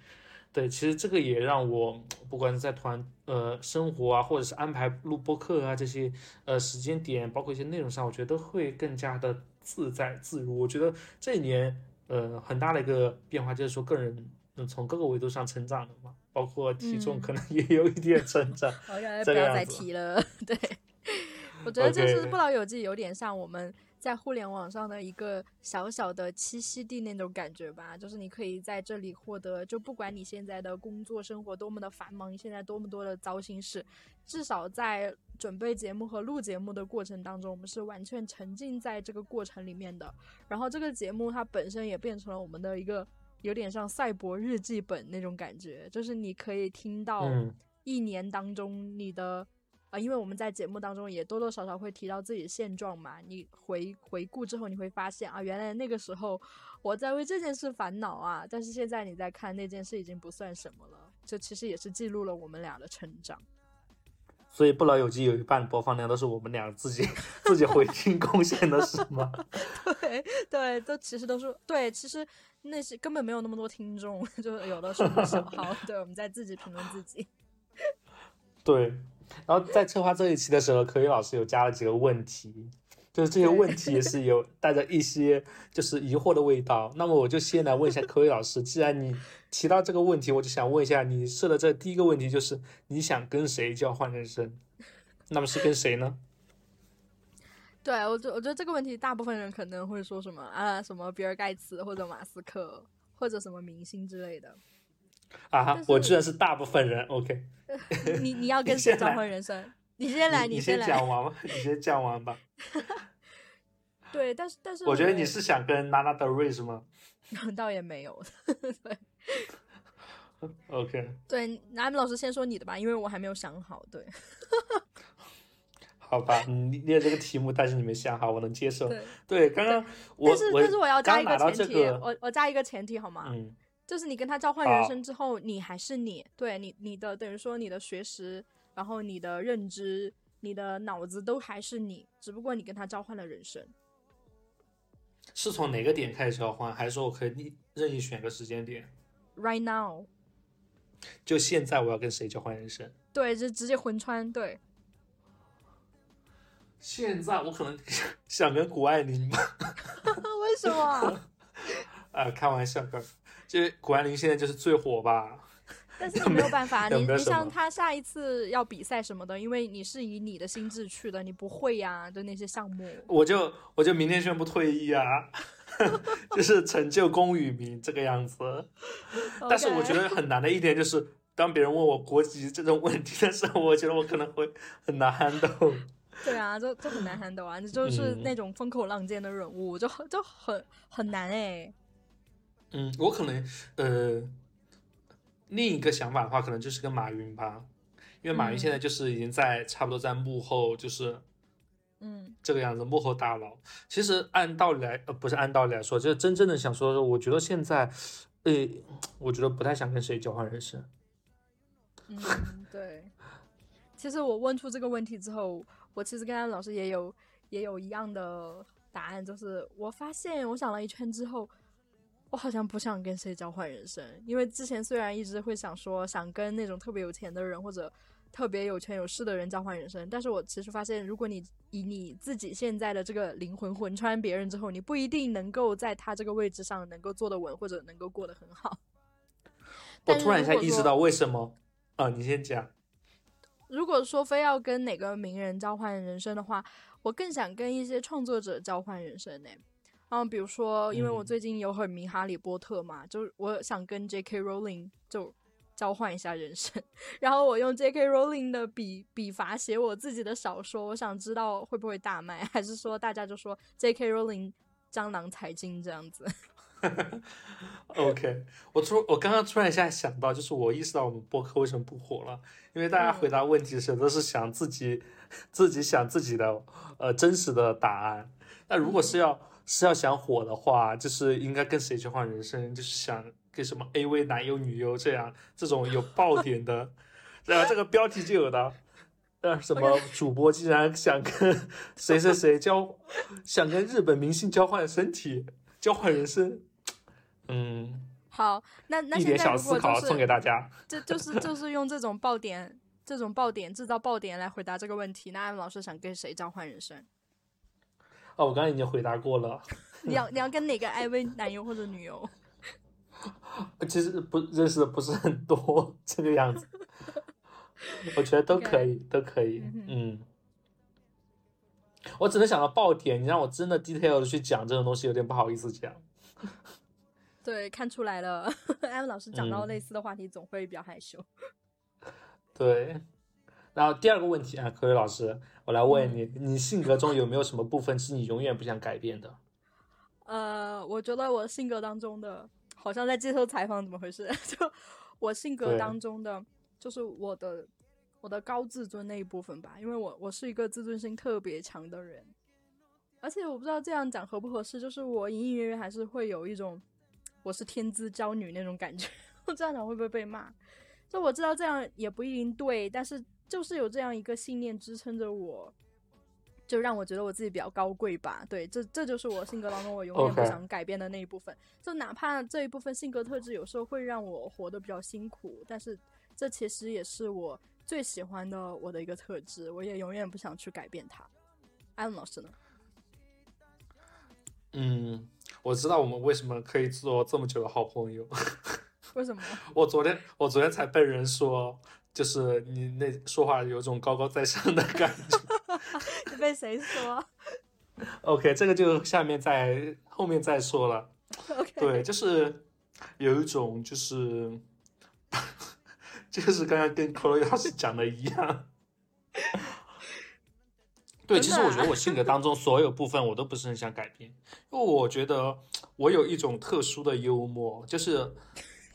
对，其实这个也让我不管是在团呃生活啊，或者是安排录播课啊这些呃时间点，包括一些内容上，我觉得都会更加的自在自如。我觉得这一年呃很大的一个变化就是说个人嗯从各个维度上成长了嘛，包括体重嗯可能也有一点成长。我感觉不要再提了。*laughs* 对，*laughs* 我觉得就是不老有记有点像我们在互联网上的一个小小的栖息地那种感觉吧，就是你可以在这里获得，就不管你现在的工作生活多么的繁忙，你现在多么多的糟心事，至少在准备节目和录节目的过程当中，我们是完全沉浸在这个过程里面的。然后这个节目它本身也变成了我们的一个有点像赛博日记本那种感觉，就是你可以听到嗯一年当中你的。啊，因为我们在节目当中也多多少少会提到自己的现状嘛，你回回顾之后，你会发现啊，原来那个时候我在为这件事烦恼啊，但是现在你在看那件事已经不算什么了，这其实也是记录了我们俩的成长。所以不老有机有一半播放量都是我们俩自己 *laughs* 自己回听贡献的，是吗？*laughs* 对对，都其实都是对，其实那些根本没有那么多听众，就是有的是我们小号，*laughs* 对，我们在自己评论自己。对，然后在策划这一期的时候，可宇老师有加了几个问题，就是这些问题也是有带着一些就是疑惑的味道。那么我就先来问一下可宇老师，既然你提到这个问题，我就想问一下，你设的这第一个问题就是你想跟谁交换人生？那么是跟谁呢？*laughs* 对我觉我觉得这个问题，大部分人可能会说什么啊，什么比尔盖茨或者马斯克或者什么明星之类的。啊我居然是大部分人。*laughs* OK，你你要跟谁交先来换人生？你先来，你先来。讲完吧，你先讲完吧。*laughs* *laughs* 对，但是但是我觉得你是想跟娜娜德瑞是吗倒也没有。对？OK，对，那老师先说你的吧，因为我还没有想好。对好吧，你列这个题目，但是你没想好，我能接受。对，对，刚刚我但是但是我要加一个前提，这个，我我加一个前提好吗？嗯，就是你跟他交换人生之后，你还是你，对你你的等于说你的学识，然后你的认知，你的脑子都还是你，只不过你跟他交换了人生。是从哪个点开始交换，还是说我可以任意选个时间点？Right now，就现在我要跟谁交换人生？对，就直接魂穿，对，现在我可能 *laughs* 想跟谷爱凌吧，*laughs* 为什么？啊，*laughs* 开玩笑，开玩笑就谷爱凌现在就是最火吧？但 *laughs* 是你没有办法，你你像他下一次要比赛什么的，因为你是以你的心智去的，你不会呀、就那些项目。我就我就明天宣布退役啊 *laughs* *laughs* 就是成就功与名这个样子。但是我觉得很难的一点就是，当别人问我国籍这种问题的时候，我觉得我可能会很难 handle。对啊，就就很难 handle 啊，你就是嗯那种风口浪尖的人物，就很就很很难哎。嗯，我可能呃，另一个想法的话，可能就是跟马云吧，因为马云现在就是已经在差不多在幕后，就是嗯这个样子，幕后大佬。其实按道理来，呃，不是按道理来说，就是真正的想说，我觉得现在，呃，我觉得不太想跟谁交换人生。嗯，对。其实我问出这个问题之后，我其实跟安老师也有也有一样的答案，就是我发现我想了一圈之后，我好像不想跟谁交换人生，因为之前虽然一直会想说想跟那种特别有钱的人或者特别有权有势的人交换人生，但是我其实发现，如果你以你自己现在的这个灵魂魂穿别人之后，你不一定能够在他这个位置上能够坐得稳，或者能够过得很好。我突然一下意识到为什么啊，你先讲。如果说非要跟哪个名人交换人生的话，我更想跟一些创作者交换人生呢。嗯，比如说，因为我嗯最近有很迷哈利波特嘛，就是我想跟 J.K. Rowling 就交换一下人生，然后我用 J.K. Rowling 的笔笔法写我自己的小说，我想知道会不会大卖，还是说大家就说 J.K. Rowling 江郎才尽这样子？*laughs* OK，我突我刚刚突然一下想到，就是我意识到我们播客为什么不火了，因为大家嗯回答问题的时候都是想自己自己想自己的呃真实的答案。那如果是要是要想火的话，就是应该跟谁交换人生，就是想跟什么 AV 男优女优这样这种有爆点的，然后这个标题就有的。呃，什么主播竟然想跟 *laughs* 谁谁谁交，想跟日本明星交换身体，交换人生，嗯，好，那那一点小思考送给大家。这就是就是用这种爆点、这种爆点制造爆点来回答这个问题。那艾文老师想跟谁交换人生？哦，我刚才已经回答过了，*laughs* 你要你要跟哪个 IV 男友或者女友？其实不认识的不是很多，这个样子，我觉得都 *laughs* 可以都可以嗯。我只能想到爆点，你让我真的 detail 的去讲这种东西，有点不好意思讲。*laughs* 对，看出来了，艾文老师讲到嗯类似的话题总会比较害羞。对，然后第二个问题啊，科伟老师，我来问嗯你，你性格中有没有什么部分是你永远不想改变的？呃，我觉得我性格当中的，好像在接受采访，怎么回事？*laughs* 就我性格当中的，就是我的我的高自尊那一部分吧，因为我我是一个自尊心特别强的人，而且我不知道这样讲合不合适，就是我隐隐约约还是会有一种我是天之娇女那种感觉，*laughs* 我这样讲会不会被骂？就我知道这样也不一定对，但是就是有这样一个信念支撑着我，就让我觉得我自己比较高贵吧。对，这这就是我性格当中我永远不想改变的那一部分。就哪怕这一部分性格特质有时候会让我活得比较辛苦，但是这其实也是我最喜欢的我的一个特质，我也永远不想去改变它。艾伦老师呢？嗯，我知道我们为什么可以做这么久的好朋友。*laughs* 为什么？我昨天我昨天才被人说，就是你那说话有种高高在上的感觉。*laughs* 你被谁说 OK，这个就下面再后面再说了。？OK，对，就是有一种就是，*laughs* 就是刚刚跟 Chloe 老师讲的一样。对，其实我觉得我性格当中所有部分我都不是很想改变，因为我觉得我有一种特殊的幽默，就是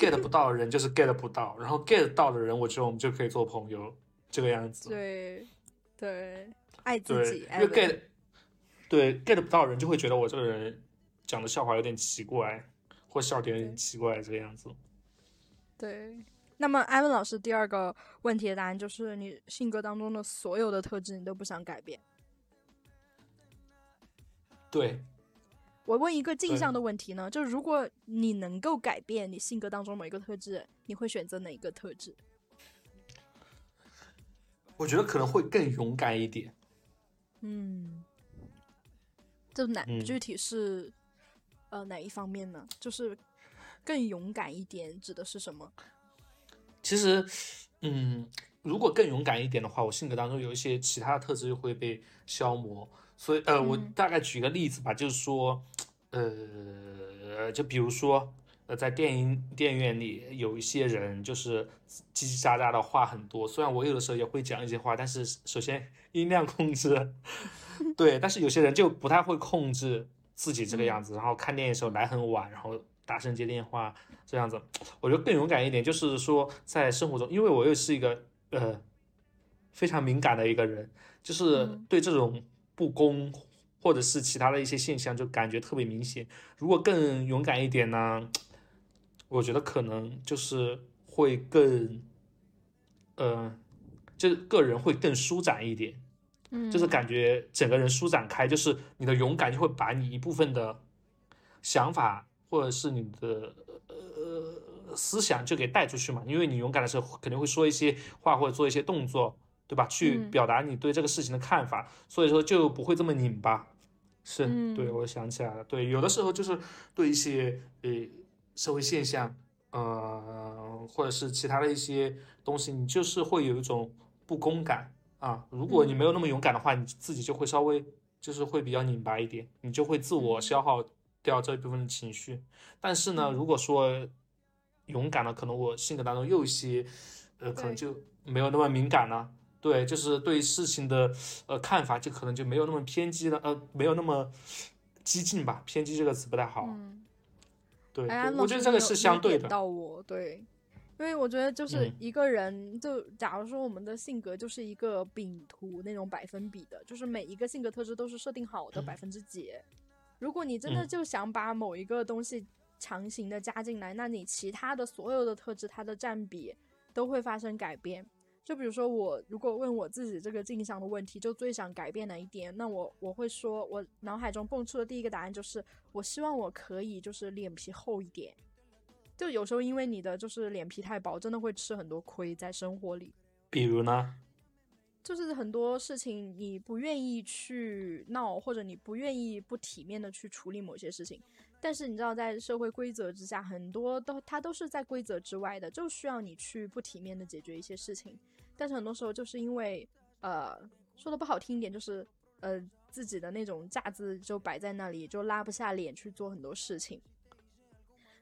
get 不到的人就是 get 不到，然后 get 到的人，我觉得我们就可以做朋友，这个样子。对对，爱自，己，因为 get 对 get 不到的人就会觉得我这个人讲的笑话有点奇怪，或笑点有点奇怪这个样子。对。那么，艾文老师第二个问题的答案就是，你性格当中的所有的特质你都不想改变。对，我问一个镜像的问题呢，就是如果你能够改变你性格当中某一个特质，你会选择哪一个特质？我觉得可能会更勇敢一点。嗯，这哪、嗯具体是呃哪一方面呢？就是更勇敢一点，指的是什么？其实，嗯，如果更勇敢一点的话，我性格当中有一些其他的特质就会被消磨。所以，呃，我嗯大概举个例子吧，就是说，呃，就比如说，呃，在电影电影院里有一些人就是叽叽喳喳的话很多，虽然我有的时候也会讲一些话，但是首先 *laughs* 音量控制，*laughs* 对，但是有些人就不太会控制自己这个样子，然后看电影的时候来很晚，然后大声接电话这样子，我觉得更勇敢一点，就是说在生活中，因为我又是一个呃非常敏感的一个人，就是对这种不公或者是其他的一些现象就感觉特别明显。如果更勇敢一点呢？*tsk* 我觉得可能就是会更，呃，就是个人会更舒展一点，嗯，就是感觉整个人舒展开，就是你的勇敢就会把你一部分的想法或者是你的呃思想就给带出去嘛，因为你勇敢的时候肯定会说一些话或者做一些动作，对吧？去表达你对这个事情的看法，所以说就不会这么拧巴。是，对，我想起来了，对，有的时候就是对一些呃。社会现象，呃，或者是其他的一些东西，你就是会有一种不公感啊。如果你没有那么勇敢的话，你自己就会稍微就是会比较拧巴一点，你就会自我消耗掉这一部分的情绪。但是呢，如果说勇敢了，可能我性格当中又一些，呃，可能就没有那么敏感了。对，就是对事情的呃看法，就可能就没有那么偏激了，呃，没有那么激进吧。偏激这个词不太好。对，我觉得这个是相对的。到我对，因为我觉得就是一个人，就假如说我们的性格就是一个饼图那种百分比的，就是每一个性格特质都是设定好的百分之几。如果你真的就想把某一个东西强行的加进来，那你其他的所有的特质它的占比都会发生改变。就比如说我如果问我自己这个镜像的问题，就最想改变哪一点？那我我会说，我脑海中蹦出的第一个答案就是，我希望我可以就是脸皮厚一点。就有时候因为你的就是脸皮太薄，真的会吃很多亏在生活里。比如呢？就是很多事情你不愿意去闹，或者你不愿意不体面的去处理某些事情。但是你知道，在社会规则之下，很多都它都是在规则之外的，就需要你去不体面的解决一些事情。但是很多时候就是因为，呃，说的不好听一点，就是呃自己的那种架子就摆在那里，就拉不下脸去做很多事情。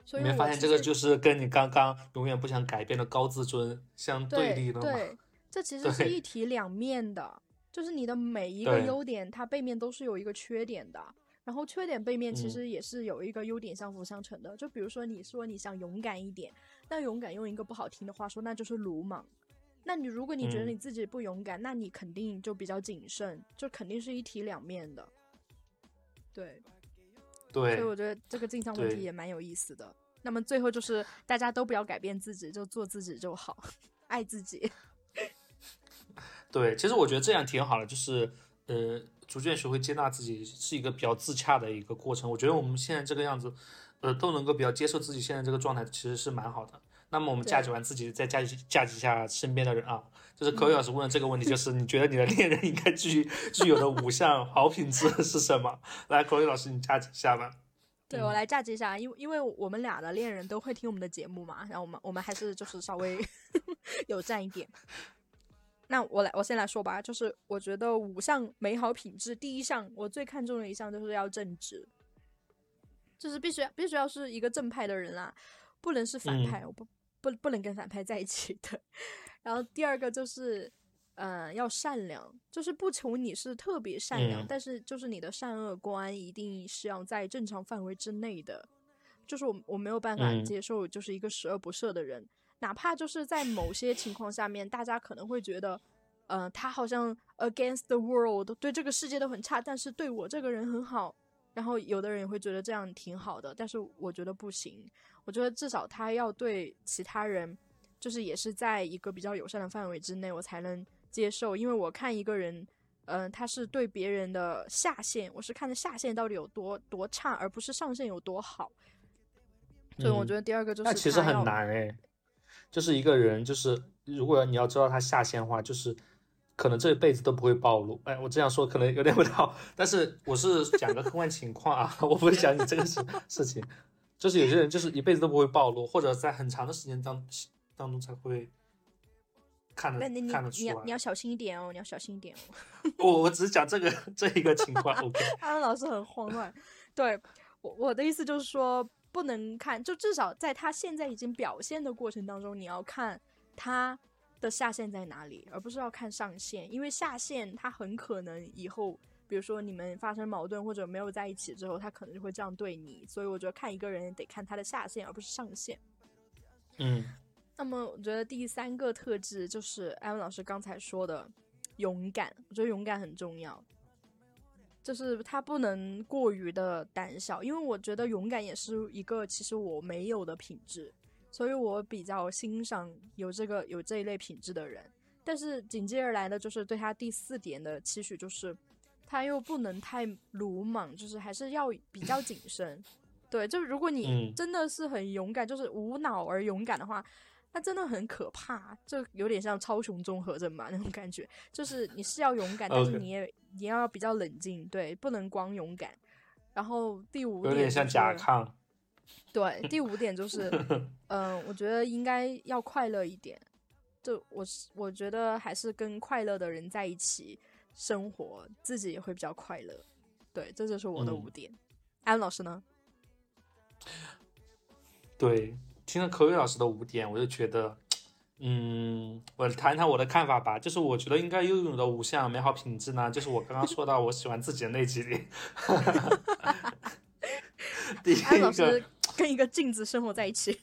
所以没发现这个就是跟你刚刚永远不想改变的高自尊相对立的吗？*laughs* 对，这其实是一体两面的，就是你的每一个优点，它背面都是有一个缺点的，然后缺点背面其实也是有一个优点相辅相成的。就比如说你说你想勇敢一点，那勇敢用一个不好听的话说，那就是鲁莽。那你如果你觉得你自己不勇敢，那你肯定就比较谨慎，就肯定是一体两面的。对，对，所以我觉得这个镜像问题也蛮有意思的。那么最后就是大家都不要改变自己，就做自己就好，爱自己。*laughs* 对，其实我觉得这样挺好的，就是呃，逐渐学会接纳自己，是一个比较自洽的一个过程。我觉得我们现在这个样子，呃，都能够比较接受自己现在这个状态，其实是蛮好的。那么我们价值完自己，再价值价值一下身边的人啊，就是可伟老师问的这个问题，就是你觉得你的恋人应该具具有的五项好品质是什么？来，可伟老师，你价值一下吧。对我来价值一下，因为因为我们俩的恋人都会听我们的节目嘛，然后我们我们还是就是稍微 *laughs* 有占一点。那我来，我先来说吧，就是我觉得五项美好品质，第一项我最看重的一项就是要正直，就是必须必须要是一个正派的人啊，不能是反派，我不。不不能跟反派在一起的，然后第二个就是，嗯，要善良，就是不求你是特别善良，但是就是你的善恶观一定是要在正常范围之内的，就是我我没有办法接受就是一个十恶不赦的人，哪怕就是在某些情况下面，大家可能会觉得，呃，他好像 against the world，对这个世界都很差，但是对我这个人很好，然后有的人也会觉得这样挺好的，但是我觉得不行。我觉得至少他要对其他人，就是也是在一个比较友善的范围之内，我才能接受。因为我看一个人，嗯，他是对别人的下限，我是看的下限到底有多多差，而不是上限有多好。所以我觉得第二个就是，那其实很难哎，就是一个人，就是如果你要知道他下限的话，就是可能这辈子都不会暴露。哎，我这样说可能有点不太好，但是我是讲个客观情况啊，我不是讲你这个事事情。就是有些人就是一辈子都不会暴露，或者在很长的时间当当中才会看得看得出来。你要你要小心一点哦，你要小心一点哦。*laughs* 我 *laughs* 我只是讲这个这一个情况。OK。*laughs* 安安老师很慌乱，对我我的意思就是说，不能看，就至少在他现在已经表现的过程当中，你要看他的下限在哪里，而不是要看上限，因为下限他很可能以后，比如说你们发生矛盾或者没有在一起之后，他可能就会这样对你。所以我觉得看一个人得看他的下限，而不是上限。嗯，那么我觉得第三个特质就是艾文老师刚才说的勇敢，我觉得勇敢很重要。就是他不能过于的胆小，因为我觉得勇敢也是一个其实我没有的品质，所以我比较欣赏有这个有这一类品质的人。但是紧接而来的就是对他第四点的期许，就是他又不能太鲁莽，就是还是要比较谨慎。对，就如果你真的是很勇敢，就是无脑而勇敢的话。那真的很可怕，就有点像超雄综合症嘛那种感觉，就是你是要勇敢，但是你也你要比较冷静，对，不能光勇敢。然后第五点有点像甲亢。对，第五点就是，嗯，我觉得应该要快乐一点。就我是我觉得还是跟快乐的人在一起生活，自己也会比较快乐。对，这就是我的五点。安老师呢？对。听了口语老师的五点，我就觉得，嗯，我谈谈我的看法吧。就是我觉得应该拥有的五项美好品质呢，就是我刚刚说到我喜欢自己的那几点。*laughs* 第一个，跟一个镜子生活在一起。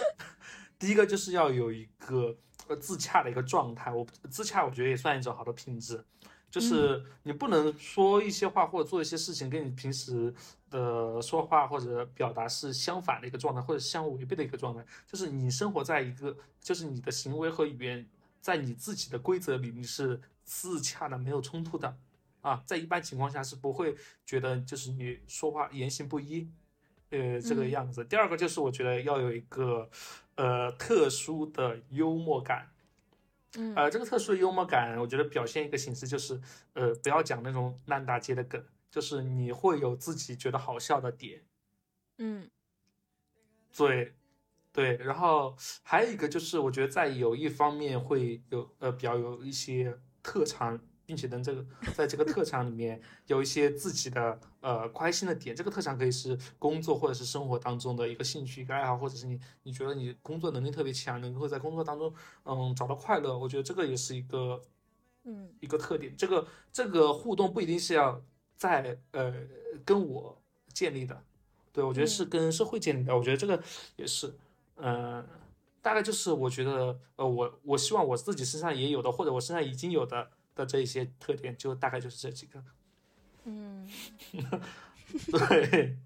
*laughs* 第一个就是要有一个呃自洽的一个状态。我自洽，我觉得也算一种好的品质。就是你不能说一些话或者做一些事情，跟你平时的说话或者表达是相反的一个状态，或者相违背的一个状态。就是你生活在一个，就是你的行为和语言在你自己的规则里，你是自洽的，没有冲突的啊。在一般情况下是不会觉得就是你说话言行不一，呃，这个样子。第二个就是我觉得要有一个呃特殊的幽默感。呃，这个特殊的幽默感，我觉得表现一个形式就是，呃，不要讲那种烂大街的梗，就是你会有自己觉得好笑的点。嗯，对，对，然后还有一个就是，我觉得在有一方面会有，呃，比较有一些特长。并且能这个在这个特长里面有一些自己的呃开心的点，这个特长可以是工作或者是生活当中的一个兴趣、一个爱好，或者是你你觉得你工作能力特别强，能够在工作当中嗯找到快乐，我觉得这个也是一个嗯一个特点。这个这个互动不一定是要在呃跟我建立的，对我觉得是跟社会建立的，我觉得这个也是嗯大概就是我觉得呃我我希望我自己身上也有的，或者我身上已经有的。的这一些特点就大概就是这几个，嗯，*laughs* 对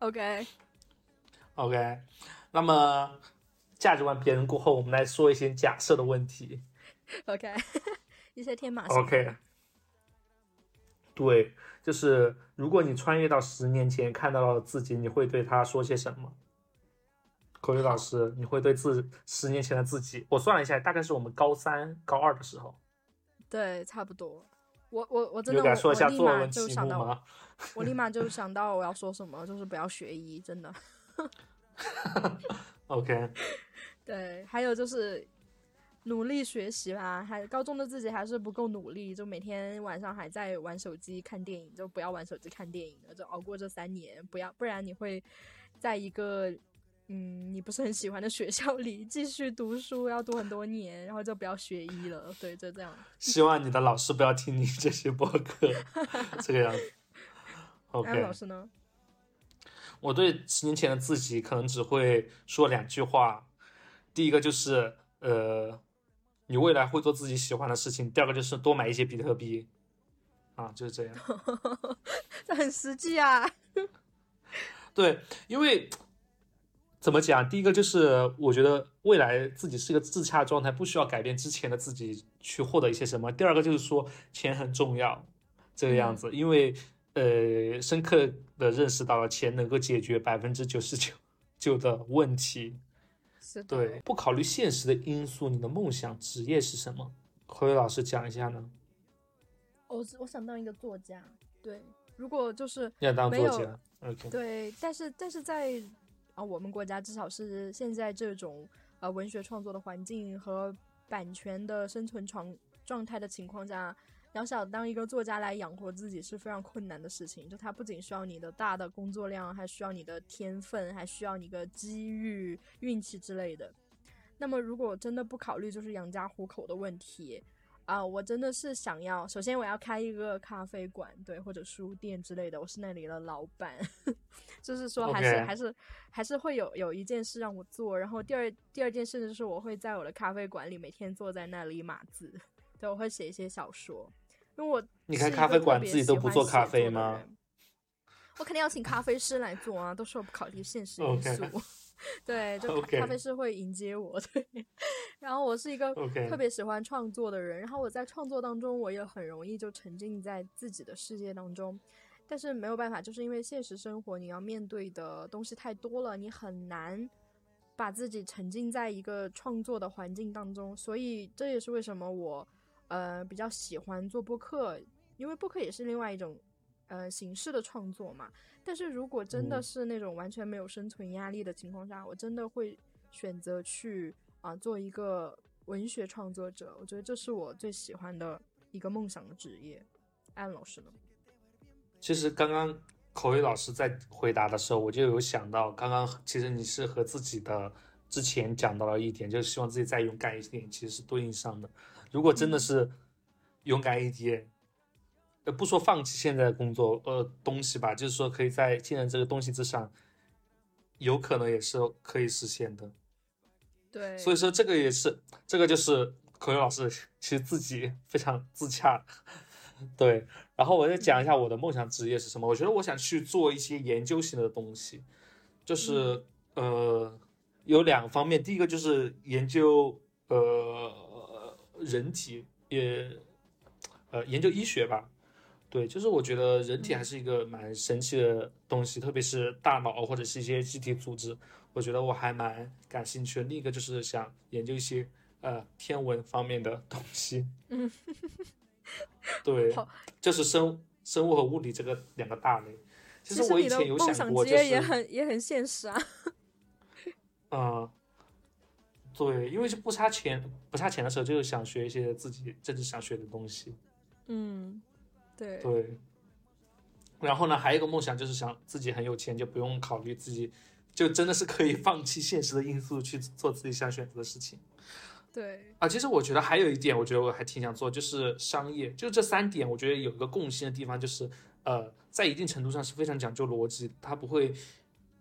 ，OK，OK，那么价值观别人过后，我们来说一些假设的问题，OK，*laughs* 一些天马，OK，对，就是如果你穿越到十年前看到了自己，你会对他说些什么？口语老师，你会对自十年前的自己，我算了一下，大概是我们高三、高二的时候。对，差不多。我我我真的我立马就想到，我立马就想到我要说什么，就是不要学医，真的。*laughs* OK。*laughs* 对，还有就是努力学习吧。还高中的自己还是不够努力，就每天晚上还在玩手机看电影，就不要玩手机看电影了，就熬过这三年，不要不然你会在一个。嗯，你不是很喜欢的学校里继续读书，要读很多年，然后就不要学医了。对，就这样。希望你的老师不要听你这些播客，*laughs* 这个样子。OK。老师呢？我对十年前的自己可能只会说两句话，第一个就是呃，你未来会做自己喜欢的事情；第二个就是多买一些比特币。啊，就是这样。*laughs* 这很实际啊。对，因为。怎么讲？第一个就是我觉得未来自己是一个自洽状态，不需要改变之前的自己去获得一些什么。第二个就是说钱很重要，这个样子，因为呃，深刻的认识到了钱能够解决百分之九十九九的问题。是对，不考虑现实的因素，你的梦想职业是什么？何伟老师讲一下呢？我我想当一个作家。对，如果就是想当作家，OK。对，但是但是在。啊，我们国家至少是现在这种呃文学创作的环境和版权的生存状状态的情况下，要想当一个作家来养活自己是非常困难的事情，就它不仅需要你的大的工作量，还需要你的天分，还需要你的机遇、运气之类的。那么如果真的不考虑就是养家糊口的问题。啊，我真的是想要，首先我要开一个咖啡馆，对，或者书店之类的，我是那里的老板，*laughs* 就是说还是还是还是会有有一件事让我做，然后第二第二件事就是我会在我的咖啡馆里每天坐在那里码字，对，我会写一些小说，因为我你开咖啡馆自己都不做咖啡吗？我肯定要请咖啡师来做啊，都是我不考虑现实？因素。对，就咖啡师会迎接我。*laughs* 对，然后我是一个特别喜欢创作的人，然后我在创作当中，我也很容易就沉浸在自己的世界当中。但是没有办法，就是因为现实生活你要面对的东西太多了，你很难把自己沉浸在一个创作的环境当中。所以这也是为什么我呃比较喜欢做播客，因为播客也是另外一种呃形式的创作嘛。但是如果真的是那种完全没有生存压力的情况下，我真的会选择去啊做一个文学创作者。我觉得这是我最喜欢的一个梦想的职业。安老师呢？其实刚刚口语老师在回答的时候，我就有想到，刚刚其实你是和自己的之前讲到了一点，就是希望自己再勇敢一点，其实是对应上的。如果真的是勇敢一点。呃，不说放弃现在的工作，呃，东西吧，就是说可以在现在这个东西之上，有可能也是可以实现的。对，所以说这个也是，这个就是口语老师其实自己非常自洽。对，然后我再讲一下我的梦想职业是什么。我觉得我想去做一些研究型的东西，就是呃，有两方面，第一个就是研究呃人体，也呃研究医学吧。对，就是我觉得人体还是一个蛮神奇的东西，特别是大脑或者是一些机体组织，我觉得我还蛮感兴趣的。另一个就是想研究一些呃天文方面的东西。*laughs* 嗯，*laughs* 对，就是生生物和物理这个两个大类。其实我以前有想过，就是也很也很现实啊。嗯，*laughs* 对，因为就不差钱，不差钱的时候，就是想学一些自己真正想学的东西。嗯。对，然后呢，还有一个梦想就是想自己很有钱，就不用考虑自己，就真的是可以放弃现实的因素去做自己想选择的事情。对啊，其实我觉得还有一点，我觉得我还挺想做，就是商业。就这三点，我觉得有一个共性的地方，就是呃，在一定程度上是非常讲究逻辑，它不会，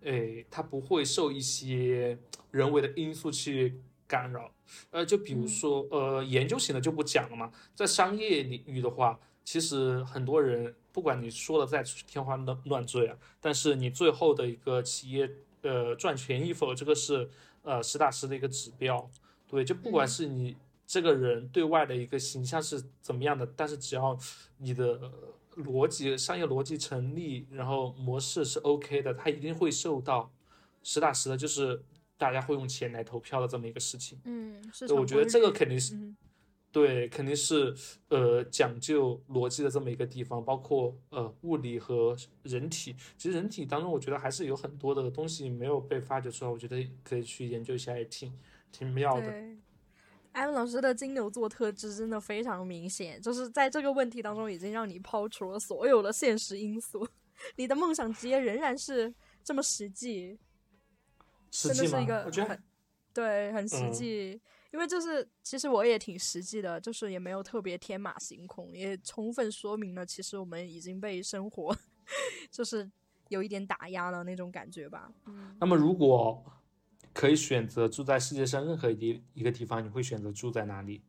诶，它不会受一些人为的因素去干扰。呃，就比如说呃，研究型的就不讲了嘛，在商业领域的话。其实很多人，不管你说的再天花乱乱坠啊，但是你最后的一个企业，呃，赚钱与否，这个是呃实打实的一个指标。对，就不管是你这个人对外的一个形象是怎么样的，但是只要你的逻辑、商业逻辑成立，然后模式是 OK 的，它一定会受到实打实的，就是大家会用钱来投票的这么一个事情。嗯，是。我觉得这个肯定是。对，肯定是呃讲究逻辑的这么一个地方，包括呃物理和人体。其实人体当中，我觉得还是有很多的东西没有被发掘出来，我觉得可以去研究一下，也挺挺妙的。艾文老师的金牛座特质真的非常明显，就是在这个问题当中已经让你抛除了所有的现实因素，你的梦想职业仍然是这么实际，真的是一个很对很实际。因为就是，其实我也挺实际的，就是也没有特别天马行空，也充分说明了其实我们已经被生活，*laughs* 就是有一点打压了那种感觉吧。嗯。那么，如果可以选择住在世界上任何一一个地方，你会选择住在哪里？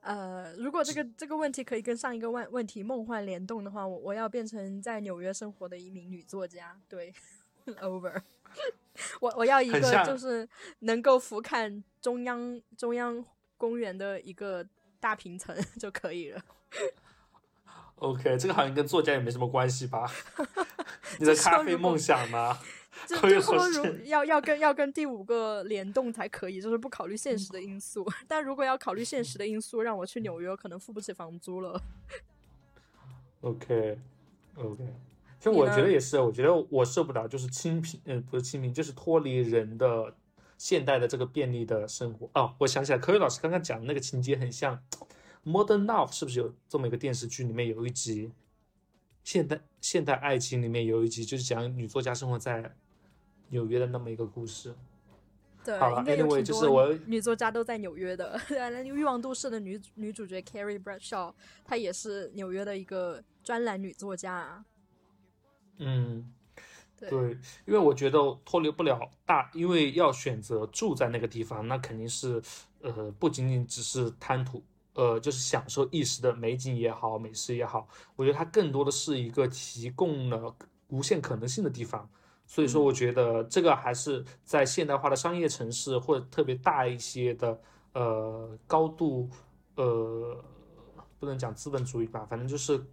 呃，如果这个这个问题可以跟上一个问问题梦幻联动的话，我我要变成在纽约生活的一名女作家。对，*laughs* over。我我要一个就是能够俯瞰中央中央公园的一个大平层 *laughs* 就可以了。OK，这个好像跟作家也没什么关系吧？*laughs* 你的咖啡梦想呢？*laughs* 就就说如要要跟要跟第五个联动才可以，就是不考虑现实的因素。但如果要考虑现实的因素，让我去纽约，可能付不起房租了。OK，OK。其实我觉得也是，我觉得我受不了，就是清贫，嗯，不是清贫，就是脱离人的现代的这个便利的生活。哦，我想起来，科威老师刚刚讲的那个情节很像 Modern Love》是不是有这么一个电视剧？里面有一集现代现代爱情里面有一集就是讲女作家生活在纽约的那么一个故事。对，好了应该有，anyway，挺就是我多女作家都在纽约的。*laughs* 那欲望都市的女女主角 Carrie Bradshaw，她也是纽约的一个专栏女作家啊。嗯，对对，因为我觉得脱离不了大，因为要选择住在那个地方，那肯定是呃不仅仅只是贪图。呃，就是享受一时的美景也好，美食也好，我觉得它更多的是一个提供了无限可能性的地方。所以说，我觉得这个还是在现代化的商业城市或者特别大一些的呃高度呃不能讲资本主义吧，反正就是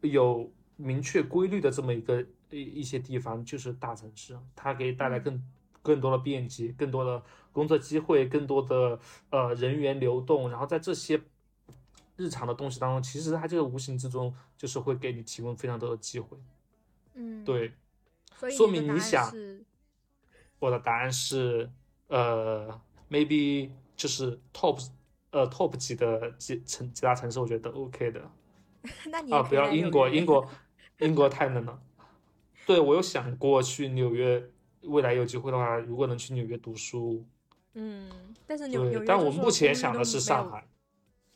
有明确规律的这么一个一一些地方，就是大城市，它给带来更更多的便捷，更多的工作机会，更多的呃人员流动，然后在这些日常的东西当中，其实它就是无形之中就是会给你提供非常多的机会。嗯，，对，说明你想我的答案是呃，maybe 就是 top 呃 top 级的几城几大城市，我觉得都 OK 的。*laughs* 那你啊，不要英国，英国，英国太冷了。对，我有想过去纽约，未来有机会的话，如果能去纽约读书，嗯，但是纽。约但我目就是说公寓都前想的是上海。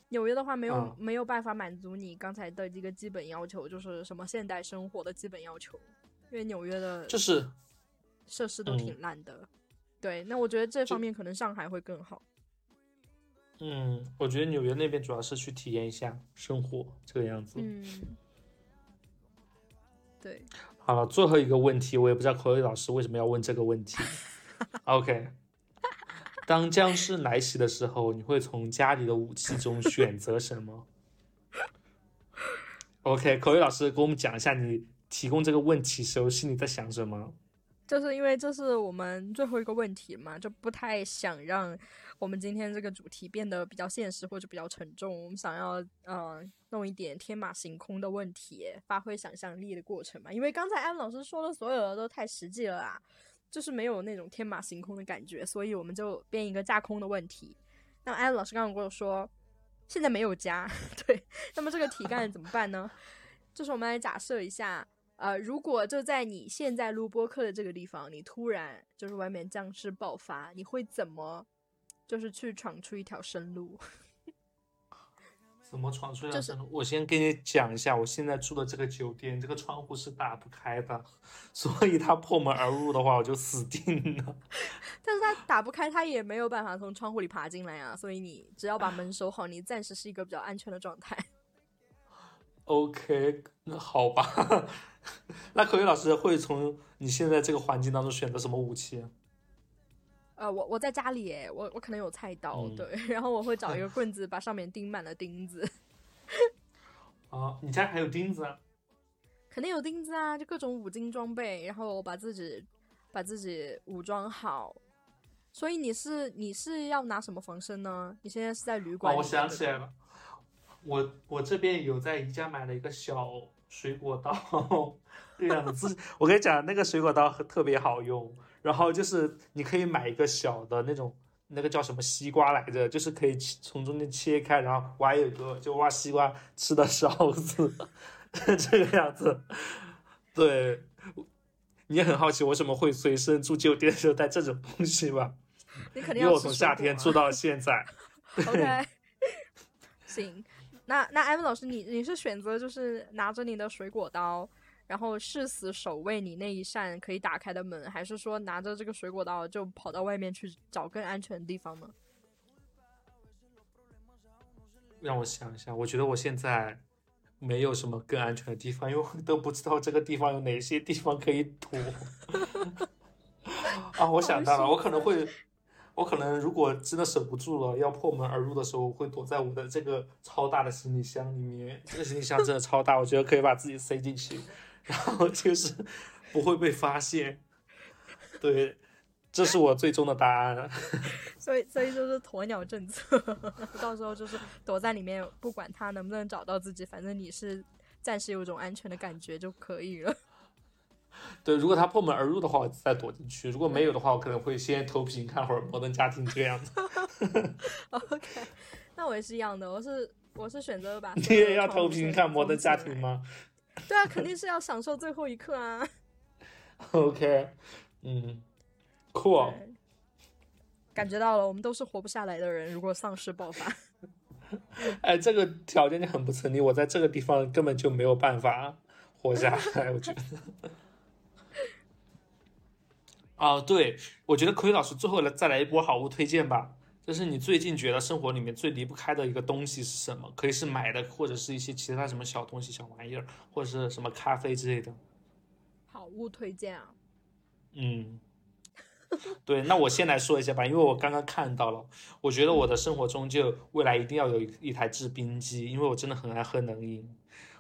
纽约的话，没有、嗯没有办法满足你刚才的一个基本要求，就是什么现代生活的基本要求，因为纽约的就是设施都嗯挺烂的。对，那我觉得这方面可能上海会更好。嗯，我觉得纽约那边主要是去体验一下生活这个样子。嗯，对，好了，最后一个问题，我也不知道口语老师为什么要问这个问题。*laughs* OK，当僵尸来袭的时候，你会从家里的武器中选择什么？OK，口语老师给我们讲一下你提供这个问题时候心里在想什么。就是因为这是我们最后一个问题嘛，就不太想让我们今天这个主题变得比较现实或者比较沉重。我们想要呃弄一点天马行空的问题，发挥想象力的过程嘛。因为刚才安老师说的所有的都太实际了啊，就是没有那种天马行空的感觉，所以我们就编一个架空的问题。那安老师刚刚跟我说，现在没有家，*laughs* 对，那么这个题干怎么办呢？就是我们来假设一下，呃，如果就在你现在录播课的这个地方，你突然就是外面僵尸爆发，你会怎么就是去闯出一条生路？*laughs* 怎么闯出来就是生路？我先跟你讲一下，我现在住的这个酒店，这个窗户是打不开的，*laughs* 所以他破门而入的话，我就死定了。*laughs* 但是他打不开，他也没有办法从窗户里爬进来啊，所以你只要把门守好，你暂时是一个比较安全的状态。OK，那好吧。那口语老师会从你现在这个环境当中选择什么武器啊？呃，我我在家里耶，我我可能有菜刀，嗯对，然后我会找一个 *laughs* 棍子，把上面钉满了钉子，啊，*laughs* 你家还有钉子啊？肯定有钉子啊，就各种五金装备，然后把自己把自己武装好。所以你是你是要拿什么防身呢？你现在是在旅馆哦，我想起来了，我我这边有在宜家买了一个小水果刀，*laughs* 这个样子。我跟你讲，那个水果刀特别好用，然后就是你可以买一个小的那种，那个叫什么西瓜来着，就是可以切从中间切开，然后挖一个就挖西瓜吃的勺子，*laughs* 这个样子。对，你也很好奇我怎么会随身住酒店的时候带这种东西吧？你肯定因为我从夏天住到现在。*laughs* OK，*laughs* 行，那那艾文老师，你你是选择就是拿着你的水果刀，然后誓死守卫你那一扇可以打开的门，还是说拿着这个水果刀就跑到外面去找更安全的地方呢？让我想一下，我觉得我现在没有什么更安全的地方，因为我都不知道这个地方有哪些地方可以躲。*laughs* 啊，我想到了，我可能会，我可能如果真的守不住了，要破门而入的时候，我会躲在我的这个超大的行李箱里面。这个行李箱真的超大，我觉得可以把自己塞进去，然后就是不会被发现。对，这是我最终的答案。*laughs* 所以所以就是鸵鸟政策，*laughs* 到时候就是躲在里面，不管他能不能找到自己，反正你是暂时有一种安全的感觉就可以了。对，如果他破门而入的话，我再躲进去；如果没有的话，我可能会先投屏看会儿《摩登家庭》这个样子。*laughs* OK，那那我也是一样的，我是我是选择把。你也要投屏看《摩登家庭》吗？对啊，肯定是要享受最后一刻啊。OK，嗯，酷。感觉到了，我们都是活不下来的人。如果丧尸爆发，哎，这个条件就很不成立。我在这个地方根本就没有办法活下来，我觉得。哦，*laughs* 对，我觉得可以老师最后来再来一波好物推荐吧。就是你最近觉得生活里面最离不开的一个东西是什么？可以是买的，或者是一些其他什么小东西、小玩意儿，或者是什么咖啡之类的。好物推荐啊？嗯。对，那我先来说一下吧，因为我刚刚看到了，我觉得我的生活中就未来一定要有一一台制冰机，因为我真的很爱喝冷饮。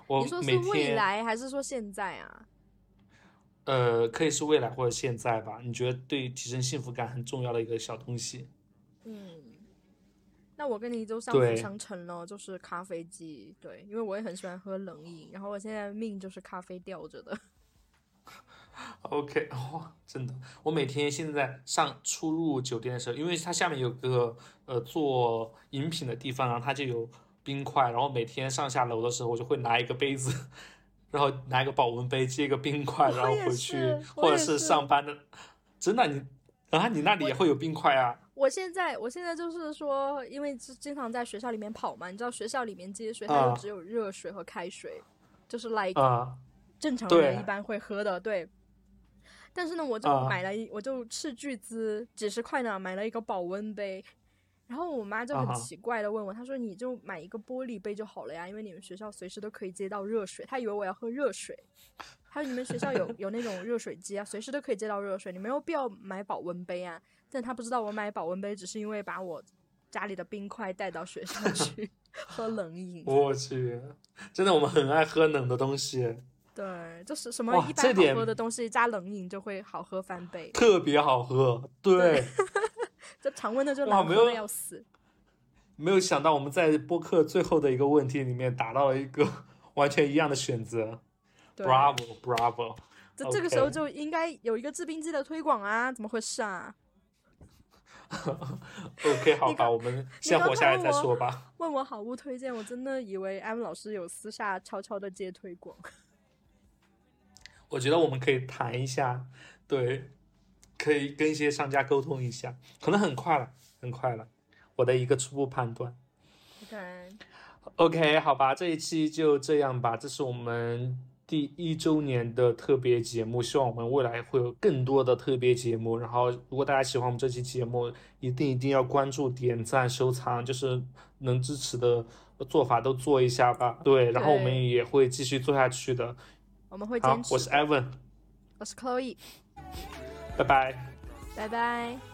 我你说是未来还是说现在啊？呃，可以是未来或者现在吧。你觉得对提升幸福感很重要的一个小东西？嗯，那我跟你就相辅相成了，就是咖啡机。对，因为我也很喜欢喝冷饮，然后我现在命就是咖啡吊着的。OK，*laughs* 哇，真的，我每天现在上出入酒店的时候，因为它下面有个呃做饮品的地方，然后它就有冰块，然后每天上下楼的时候，我就会拿一个杯子，*laughs* 然后拿一个保温杯接一个冰块，然后回去，或者是上班的，真的你，啊，你那里也会有冰块啊？我现在我现在就是说，因为经常在学校里面跑嘛，你知道学校里面接水，它就只有热水和开水，就是 like 正常人一般会喝的，对。但是呢，我就买了一，我就斥巨资几十块呢，买了一个保温杯。然后我妈就很奇怪的问我，她说：“你就买一个玻璃杯就好了呀，因为你们学校随时都可以接到热水。”她以为我要喝热水。还有你们学校有 *laughs* 有那种热水机啊，随时都可以接到热水，你没有必要买保温杯啊。但他不知道我买保温杯只是因为把我家里的冰块带到学校 *laughs* 去喝冷饮。我去，真的，我们很爱喝冷的东西。对，就是什么一般好喝的东西加冷饮就会好喝翻倍，特别好喝。对，*laughs* 这常温的就难喝的要死。没有想到我们在播客最后的一个问题里面达到了一个 *laughs* 完全一样的选择。Bravo，Bravo。这这个时候就应该有一个制冰机的推广啊？怎么回事啊 *laughs* OK，好吧，我们先活下来再说吧。*laughs* 问我好物推荐，我真的以为 M 老师有私下悄悄的接推广。*laughs* 我觉得我们可以谈一下，对，可以跟一些商家沟通一下，可能很快了，很快了，我的一个初步判断。OK，OK，好吧，这一期就这样吧，这是我们第一周年的特别节目，希望我们未来会有更多的特别节目。然后，如果大家喜欢我们这期节目，一定一定要关注、点赞、收藏，就是能支持的做法都做一下吧。对，然后我们也会继续做下去的。我们会坚持。我是 Evan，我是 Chloe，拜拜，拜拜。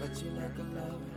but you like a lover.